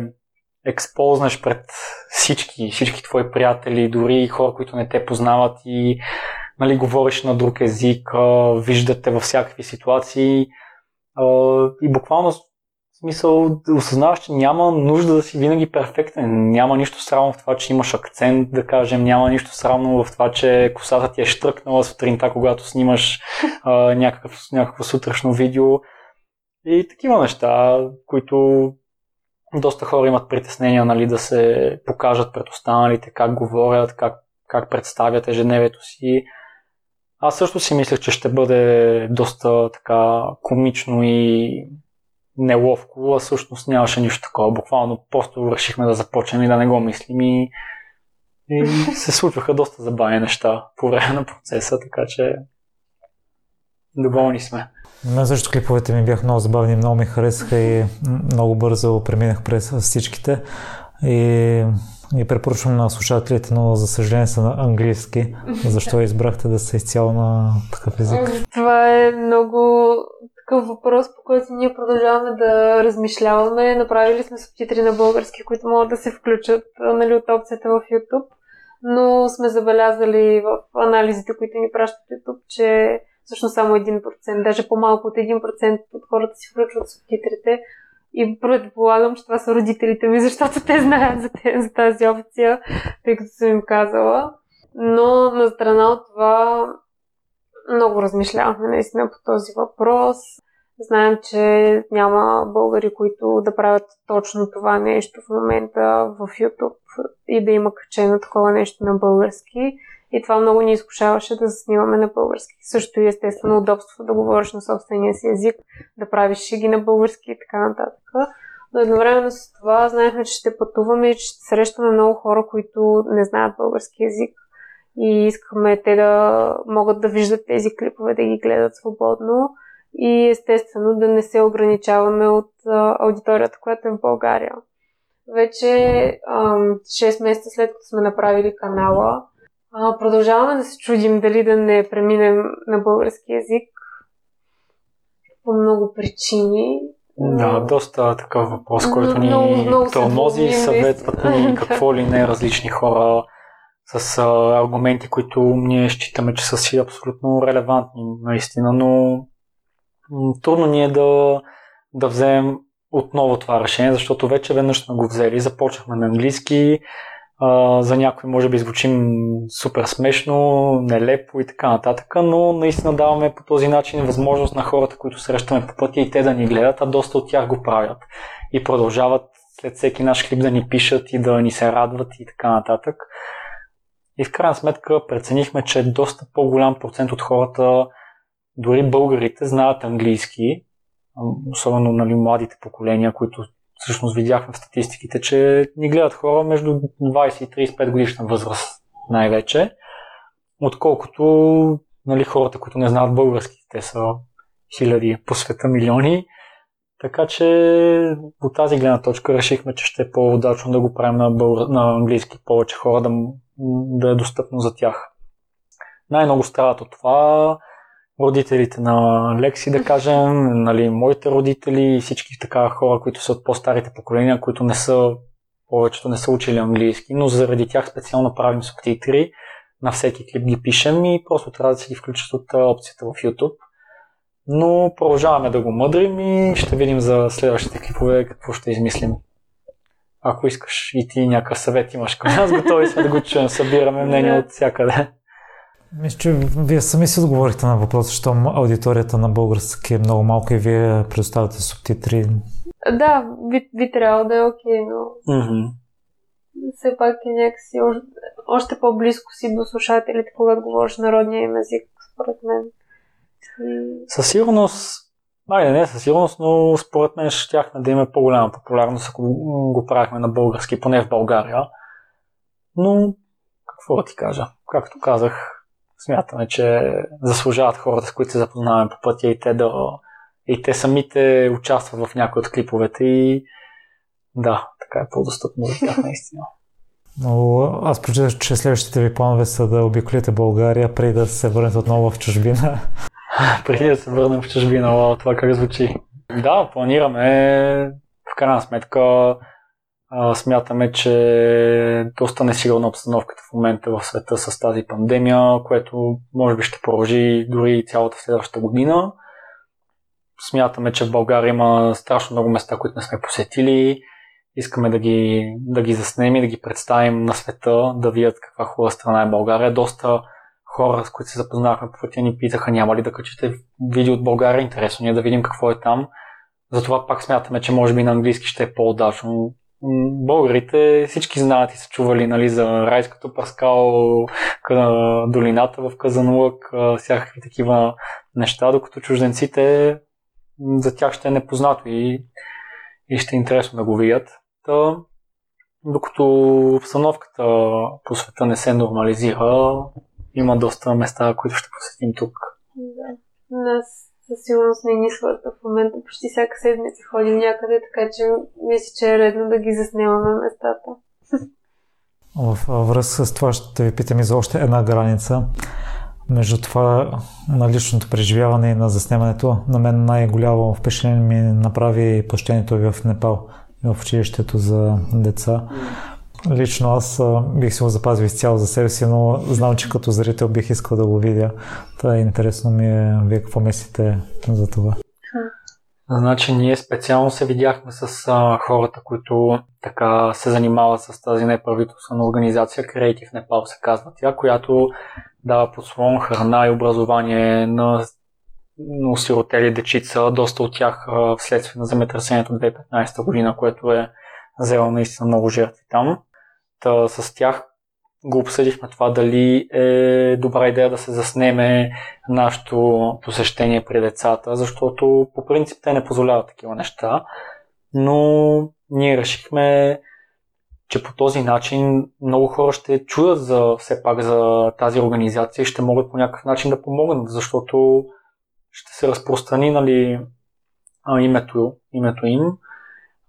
експознеш пред всички, всички твои приятели, дори хора, които не те познават и нали, говориш на друг език, виждате във всякакви ситуации и буквално смисъл осъзнаваш, че няма нужда да си винаги перфектен. Няма нищо срамно в това, че имаш акцент, да кажем. Няма нищо срамно в това, че косата ти е штръкнала сутринта, когато снимаш някакъв, някакво сутрешно видео. И такива неща, които доста хора имат притеснения нали, да се покажат пред останалите, как говорят, как, как представят ежедневието си. Аз също си мислех, че ще бъде доста така комично и неловко, а всъщност нямаше нищо такова. Буквално просто решихме да започнем и да не го мислим и, и се случваха доста забавни неща по време на процеса, така че доволни сме. Мен също клиповете ми бяха много забавни, много ми харесаха и много бързо преминах през всичките. И, и препоръчвам на слушателите, но за съжаление са на английски. Защо избрахте да са изцяло на такъв език? Това е много такъв въпрос, по който ние продължаваме да размишляваме. Направили сме субтитри на български, които могат да се включат нали, от опцията в YouTube, но сме забелязали в анализите, които ни пращат YouTube, че всъщност само 1%, даже по-малко от 1% от хората си включват субтитрите. И предполагам, че това са родителите ми, защото те знаят за, те, за тази опция, тъй като съм им казала. Но на страна от това много размишлявахме наистина по този въпрос. Знаем, че няма българи, които да правят точно това нещо в момента в YouTube и да има качено такова нещо на български. И това много ни изкушаваше да снимаме на български. Също и естествено удобство да говориш на собствения си език, да правиш шиги на български и така нататък. Но едновременно с това знаехме, че ще пътуваме и че ще срещаме много хора, които не знаят български язик и искаме те да могат да виждат тези клипове, да ги гледат свободно и естествено да не се ограничаваме от а, аудиторията, която е в България. Вече а, 6 месеца след като сме направили канала, а, продължаваме да се чудим дали да не преминем на български язик по много причини. Да, доста такъв въпрос, който ни много, много тормози, съветват ни какво ли не различни хора с а, аргументи, които ние считаме, че са си абсолютно релевантни, наистина, но трудно ни е да, да вземем отново това решение, защото вече веднъж сме го взели, започнахме на английски, За някой може би звучим супер смешно, нелепо и така нататък, но наистина даваме по този начин възможност на хората, които срещаме по пътя и те да ни гледат, а доста от тях го правят и продължават след всеки наш клип да ни пишат и да ни се радват и така нататък. И в крайна сметка преценихме, че доста по-голям процент от хората, дори българите, знаят английски, особено нали, младите поколения, които всъщност видяхме в статистиките, че ни гледат хора между 20 и 35 годишна възраст най-вече, отколкото нали, хората, които не знаят български. Те са хиляди по света, милиони. Така че от тази гледна точка решихме, че ще е по-удачно да го правим на, бълг... на английски, повече хора да, да е достъпно за тях. Най-много страдат от това родителите на Лекси, да кажем, нали, моите родители и всички така хора, които са от по-старите поколения, които не са, повечето не са учили английски, но заради тях специално правим субтитри, на всеки клип ги пишем и просто трябва да си ги включат от опцията в YouTube. Но продължаваме да го мъдрим и ще видим за следващите клипове какво ще измислим. Ако искаш и ти някакъв съвет имаш към нас, готови сме да го чуем. Събираме мнение от всякъде. Мисля, че вие сами си отговорихте на въпроса, защото аудиторията на български е много малка и вие предоставяте субтитри. Да, би, би трябвало да е окей, okay, но Mm-hmm. все пак е някакси още, още по-близко си до слушателите, когато говориш народния им език, според мен. И... Със сигурност, айде не със сигурност, но според мен ще щяхме да има по-голяма популярност, ако го правихме на български, поне в България. Но, какво да ти кажа? Както казах, смятаме, че заслужават хората, с които се запознаваме по пътя и те, да, и те самите участват в някои от клиповете и да, така е по-достъпно за тях наистина. Но аз прочитах, че следващите ви планове са да обиколите България, преди да се върнете отново в чужбина. преди да се върнем в чужбина, това как звучи. Да, планираме в крайна сметка смятаме, че е доста несигурна обстановката в момента в света с тази пандемия, което може би ще продължи дори цялата следващата година. Смятаме, че в България има страшно много места, които не сме посетили. Искаме да ги, да ги заснем и да ги представим на света, да видят каква хубава страна е България. Доста хора, с които се запознахме по пътя, ни питаха няма ли да качите видео от България. Интересно ни е да видим какво е там. Затова пак смятаме, че може би на английски ще е по-удачно българите всички знаят и са чували нали, за райското Паскал, долината в Казанлък, всякакви такива неща, докато чужденците за тях ще е непознато и, и ще е интересно да го видят. Та, докато обстановката по света не се нормализира, има доста места, които ще посетим тук. Да. Нас със сигурност не ни свърта в момента. Почти всяка седмица ходим някъде, така че мисля, че е редно да ги заснемаме местата. В връзка с това ще ви питам и за още една граница. Между това на личното преживяване и на заснемането, на мен най-голямо впечатление ми направи посещението ви в Непал в училището за деца. Лично аз бих си го запазил изцяло за себе си, но знам, че като зрител бих искал да го видя. Та интересно ми е, вие какво мислите за това? Значи ние специално се видяхме с а, хората, които така се занимават с тази неправителствена организация, Creative Nepal се казва тя, която дава подслон, храна и образование на, на осиротели дечица, доста от тях а, вследствие на земетресението 2015 година, което е взело наистина много жертви там. Та, с тях го обсъдихме това дали е добра идея да се заснеме нашето посещение при децата, защото по принцип те не позволяват такива неща, но ние решихме, че по този начин много хора ще чуят за, все пак за тази организация и ще могат по някакъв начин да помогнат, защото ще се разпространи нали, името, името им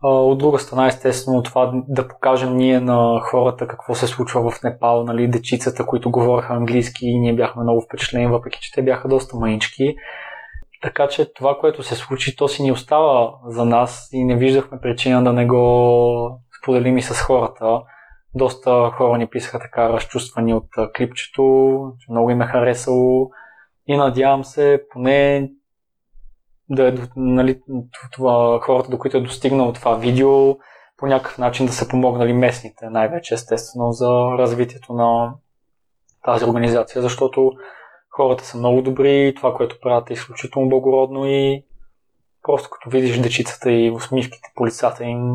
от друга страна, естествено, това да покажем ние на хората какво се случва в Непал, нали, дечицата, които говореха английски и ние бяхме много впечатлени, въпреки че те бяха доста манички. Така че това, което се случи, то си ни остава за нас и не виждахме причина да не го споделим и с хората. Доста хора ни писаха така разчувствани от клипчето, че много им е харесало и надявам се поне да е нали, това, хората, до които е достигнало това видео, по някакъв начин да са помогнали местните, най-вече естествено, за развитието на тази организация, защото хората са много добри, това, което правят е изключително благородно и просто като видиш дечицата и усмивките по лицата им,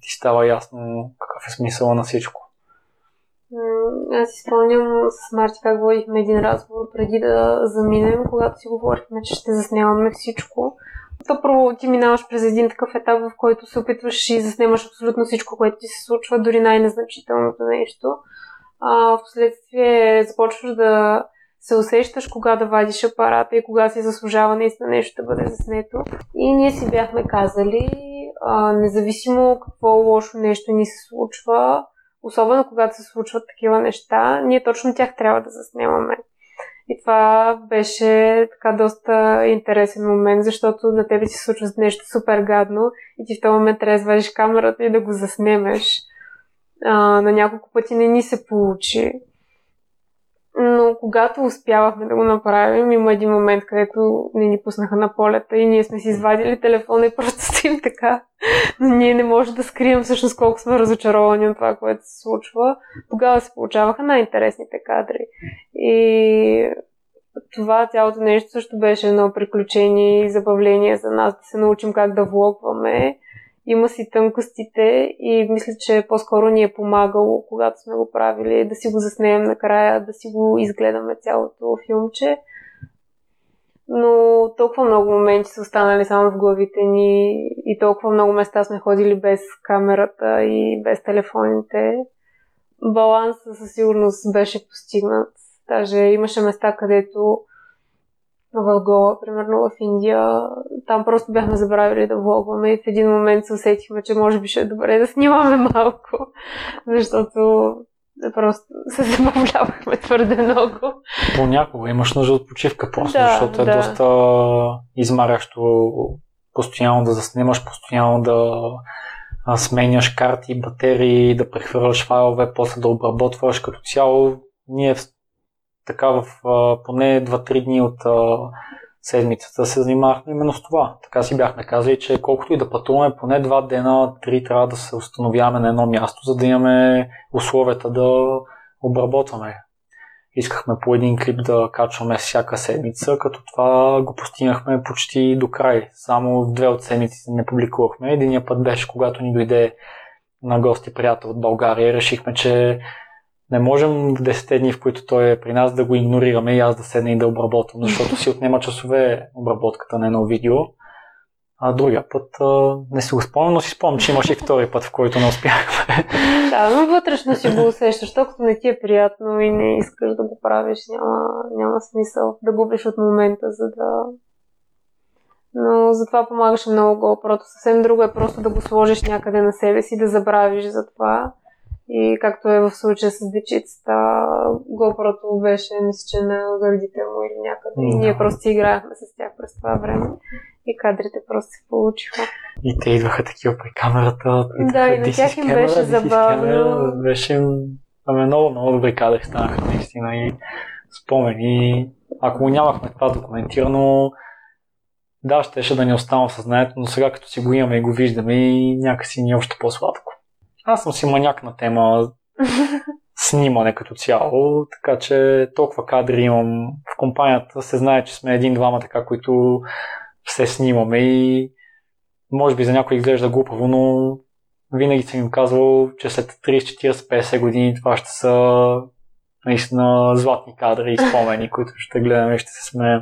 ти става ясно какъв е смисъл на всичко. Аз си спомням с Марти как водихме един разговор преди да заминем, когато си говорихме, че ще заснемаме всичко. То първо ти минаваш през един такъв етап, в който се опитваш и заснемаш абсолютно всичко, което ти се случва, дори най-незначителното нещо. А в последствие започваш да се усещаш кога да вадиш апарата и кога си заслужава наистина нещо да бъде заснето. И ние си бяхме казали, а, независимо какво лошо нещо ни се случва, особено когато се случват такива неща, ние точно тях трябва да заснемаме. И това беше така доста интересен момент, защото на тебе си случва нещо супер гадно и ти в този момент трябва да извадиш камерата и да го заснемеш. А, на няколко пъти не ни се получи. Но когато успявахме да го направим, има един момент, където не ни пуснаха на полета и ние сме си извадили телефона и просто стоим така. Но ние не можем да скрием всъщност колко сме разочаровани от това, което се случва. Тогава се получаваха най-интересните кадри. И това цялото нещо също беше едно приключение и забавление за нас да се научим как да влогваме има си тънкостите и мисля, че по-скоро ни е помагало, когато сме го правили, да си го заснеем накрая, да си го изгледаме цялото филмче. Но толкова много моменти са останали само в главите ни и толкова много места сме ходили без камерата и без телефоните. Балансът със сигурност беше постигнат. Даже имаше места, където в Гола, примерно в Индия. Там просто бяхме забравили да влогваме и в един момент се усетихме, че може би ще е добре да снимаме малко, защото просто се забавлявахме твърде много. Понякога имаш нужда от почивка просто, да, защото е да. доста измарящо постоянно да заснемаш, постоянно да сменяш карти, батерии, да прехвърляш файлове, после да обработваш като цяло. Ние така в а, поне 2-3 дни от а, седмицата се занимавахме именно с това. Така си бяхме казали, че колкото и да пътуваме, поне 2 дена, 3 трябва да се установяваме на едно място, за да имаме условията да обработваме. Искахме по един клип да качваме всяка седмица, като това го постигнахме почти до край. Само две от седмиците не публикувахме. Единия път беше, когато ни дойде на гости приятел от България. Решихме, че не можем в 10 дни, в които той е при нас, да го игнорираме и аз да седна и да обработвам, защото си отнема часове обработката на едно видео. А другия път а, не си го спомням, но си спомням, че имаше и втори път, в който не успяхме. Да, но вътрешно си го усещаш, защото не ти е приятно и не искаш да го правиш, няма, няма смисъл да губиш от момента, за да... Но затова помагаше много GoPro. Съвсем друго е просто да го сложиш някъде на себе си, да забравиш за това и както е в случая с дечицата, GoPro беше, мисля, че на гърдите му или някъде. И ние просто играехме с тях през това време. И кадрите просто се получиха. И те идваха такива при камерата. Да, и на тях им беше забавно. Беше ами, много, много добри кадри станаха наистина и спомени. Ако нямахме това документирано, да, щеше да ни остана в съзнанието, но сега като си го имаме и го виждаме и някакси ни е още по-сладко. Аз съм си маняк на тема снимане като цяло, така че толкова кадри имам в компанията. Се знае, че сме един-двама така, които се снимаме и може би за някой изглежда глупаво, но винаги съм им казвал, че след 30, 40, 50 години това ще са наистина златни кадри и спомени, които ще гледаме и ще се смеем.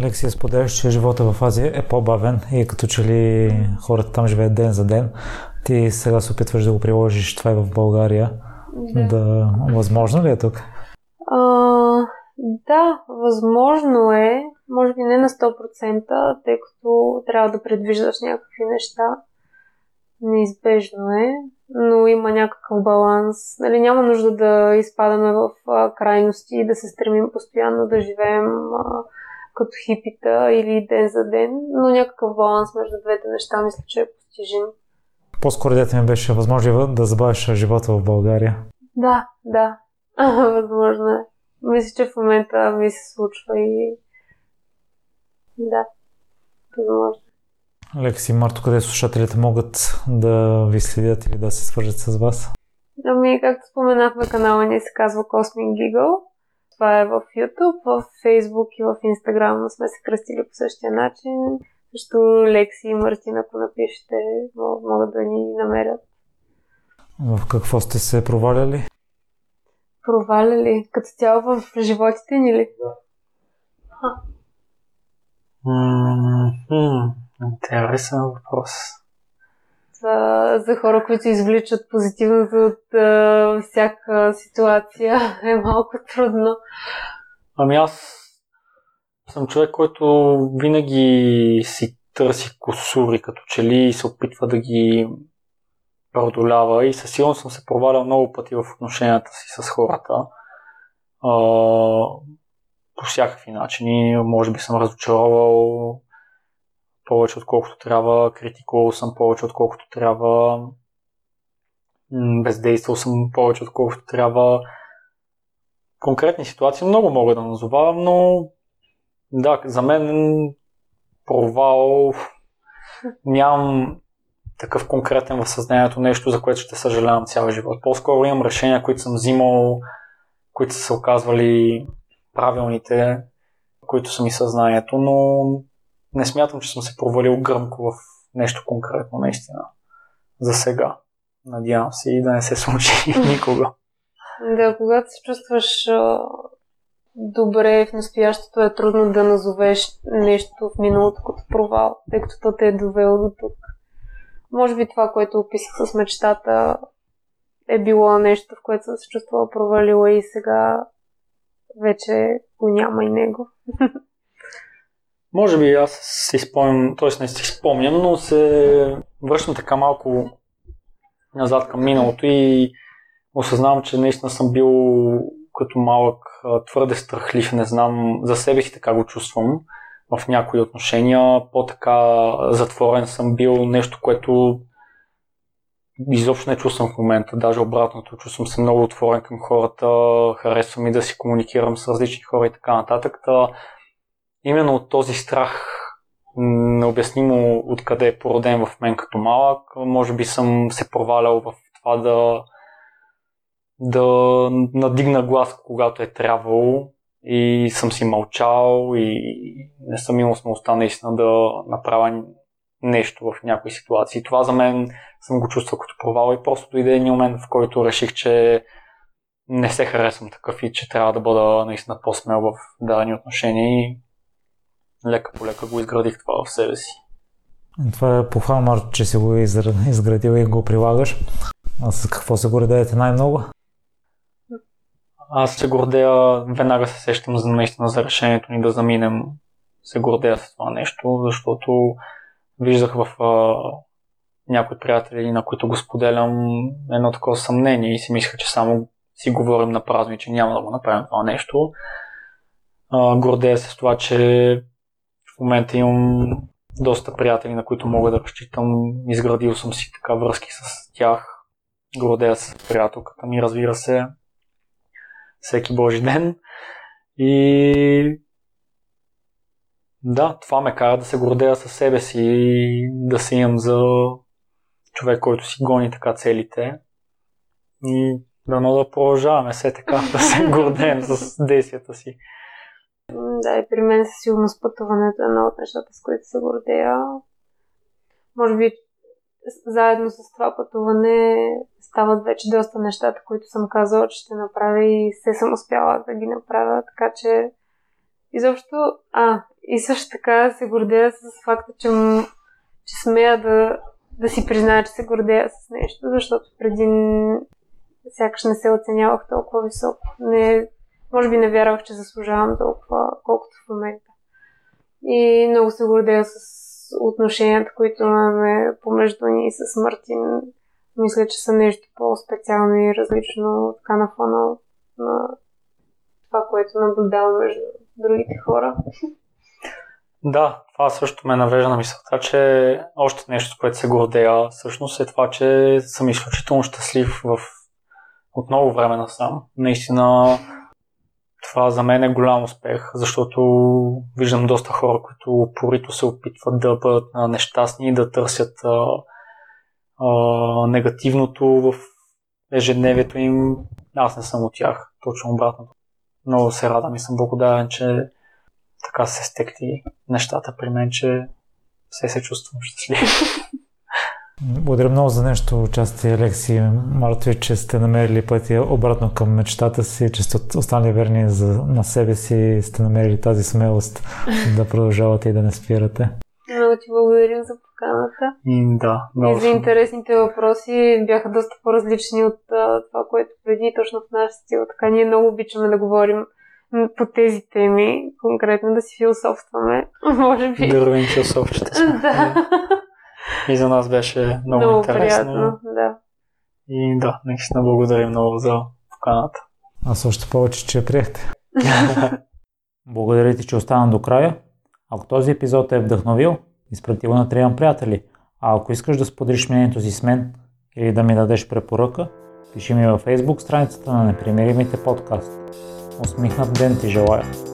Лексия споделяш, че живота в Азия е по-бавен и като че ли хората там живеят ден за ден. Ти сега се опитваш да го приложиш това и в България. Да. да възможно ли е тук? А, да, възможно е. Може би не на 100%, тъй като трябва да предвиждаш някакви неща. Неизбежно е, но има някакъв баланс. Нали, няма нужда да изпадаме в а, крайности и да се стремим постоянно да живеем а, като хипита или ден за ден, но някакъв баланс между двете неща мисля, че е постижим. По-скоро дете ми беше възможно да забавиш живота в България. Да, да. Възможно е. Мисля, че в момента ми се случва и... Да, възможно. Лекси и Марто, къде слушателите могат да ви следят или да се свържат с вас? Ами, както споменахме, канала ни се казва Cosmic Giggle. Това е в YouTube, в Facebook и в Instagram сме се кръстили по същия начин. Също Лекси и Мартин, ако напишете, могат да ни намерят. В какво сте се проваляли? Проваляли? Като цяло в животите ни ли? Да. Mm-hmm. Интересен въпрос. За, за хора, които извличат позитивното от а, всяка ситуация е малко трудно. Ами аз съм човек, който винаги си търси косури, като че ли се опитва да ги преодолява и със сигурност съм се провалял много пъти в отношенията си с хората. А, по всякакви начини. Може би съм разочаровал повече отколкото трябва, критикувал съм повече отколкото трябва, бездействал съм повече отколкото трябва. Конкретни ситуации много мога да назовавам, но да, за мен провал нямам такъв конкретен в съзнанието нещо, за което ще съжалявам цял живот. По-скоро имам решения, които съм взимал, които са се оказвали правилните, които са ми съзнанието, но не смятам, че съм се провалил гръмко в нещо конкретно, наистина. За сега. Надявам се и да не се случи никога. Да, когато се чувстваш добре в настоящето е трудно да назовеш нещо в миналото като провал, тъй като то те е довело до тук. Може би това, което описах с мечтата, е било нещо, в което съм се чувствала провалила и сега вече го няма и него. Може би аз си спомням, т.е. не си спомням, но се връщам така малко назад към миналото и осъзнавам, че наистина съм бил като малък твърде страхлив, не знам, за себе си така го чувствам в някои отношения. По-така затворен съм бил нещо, което изобщо не чувствам в момента. Даже обратното, чувствам се много отворен към хората, харесвам и да си комуникирам с различни хора и така нататък. Та, именно от този страх, необяснимо откъде е породен в мен като малък, може би съм се провалял в това да, да надигна глас, когато е трябвало и съм си мълчал и не съм имал смелостта наистина да направя нещо в някои ситуации. Това за мен съм го чувствал като провал и просто дойде един момент, в който реших, че не се харесвам такъв и че трябва да бъда наистина по-смел в дадени отношения и лека по лека го изградих това в себе си. Това е похвално, че си го изградил и го прилагаш. А с какво се гордеете най-много? Аз се гордея, веднага се сещам за наистина за решението ни да заминем. Се гордея с това нещо, защото виждах в а, някои приятели, на които го споделям, едно такова съмнение и си мисля, че само си говорим на празни, че няма да го направим това нещо. А, гордея се с това, че в момента имам доста приятели, на които мога да разчитам. Изградил съм си така връзки с тях. Гордея се с приятелката ми, разбира се. Всеки Божи ден. И да, това ме кара да се гордея със себе си и да се имам за човек, който си гони така целите. И дано да продължаваме все така, да се гордеем с действията си. Да, и при мен със сигурност пътуването е едно от нещата, с които се гордея. Може би заедно с това пътуване стават вече доста нещата, които съм казала, че ще направя и се съм успяла да ги направя, така че изобщо, а, и също така се гордея с факта, че, че смея да, да си призная, че се гордея с нещо, защото преди сякаш не се оценявах толкова високо. Не, може би не вярвах, че заслужавам толкова, колкото в момента. И много се гордея с отношенията, които имаме помежду ни с Мартин. Мисля, че са нещо по-специално и различно така на фона на това, което наблюдавам между другите хора. Да, това също ме навежда на мисълта, че още нещо, с което се гордея, всъщност е това, че съм изключително щастлив в отново време насам. Наистина това за мен е голям успех, защото виждам доста хора, които упорито се опитват да бъдат нещастни и да търсят а, негативното в ежедневието им. Аз не съм от тях, точно обратното. Много се радвам и съм благодарен, че така се стекли нещата при мен, че все се чувствам щастлив. Благодаря много за нещо участие, Алекси Мартови, че сте намерили пътя обратно към мечтата си, че сте останали верни за, на себе си и сте намерили тази смелост да продължавате и да не спирате. Много ти благодарим за поканата. И, да, много. И за интересните въпроси бяха доста по-различни от а, това, което преди точно в наш стил. Така ние много обичаме да говорим по тези теми, конкретно да си философстваме. Може би. Дървен философчета сме. да. И за нас беше много, много интересно. Приятно, да. И да, наистина благодарим много за поканата. Аз още повече, че я приехте. Благодаря ти, че остана до края. Ако този епизод е вдъхновил, изпрати го на трима приятели. А ако искаш да споделиш мнението си с мен или да ми дадеш препоръка, пиши ми във Facebook страницата на Непримиримите подкаст. Усмихнат ден ти желая!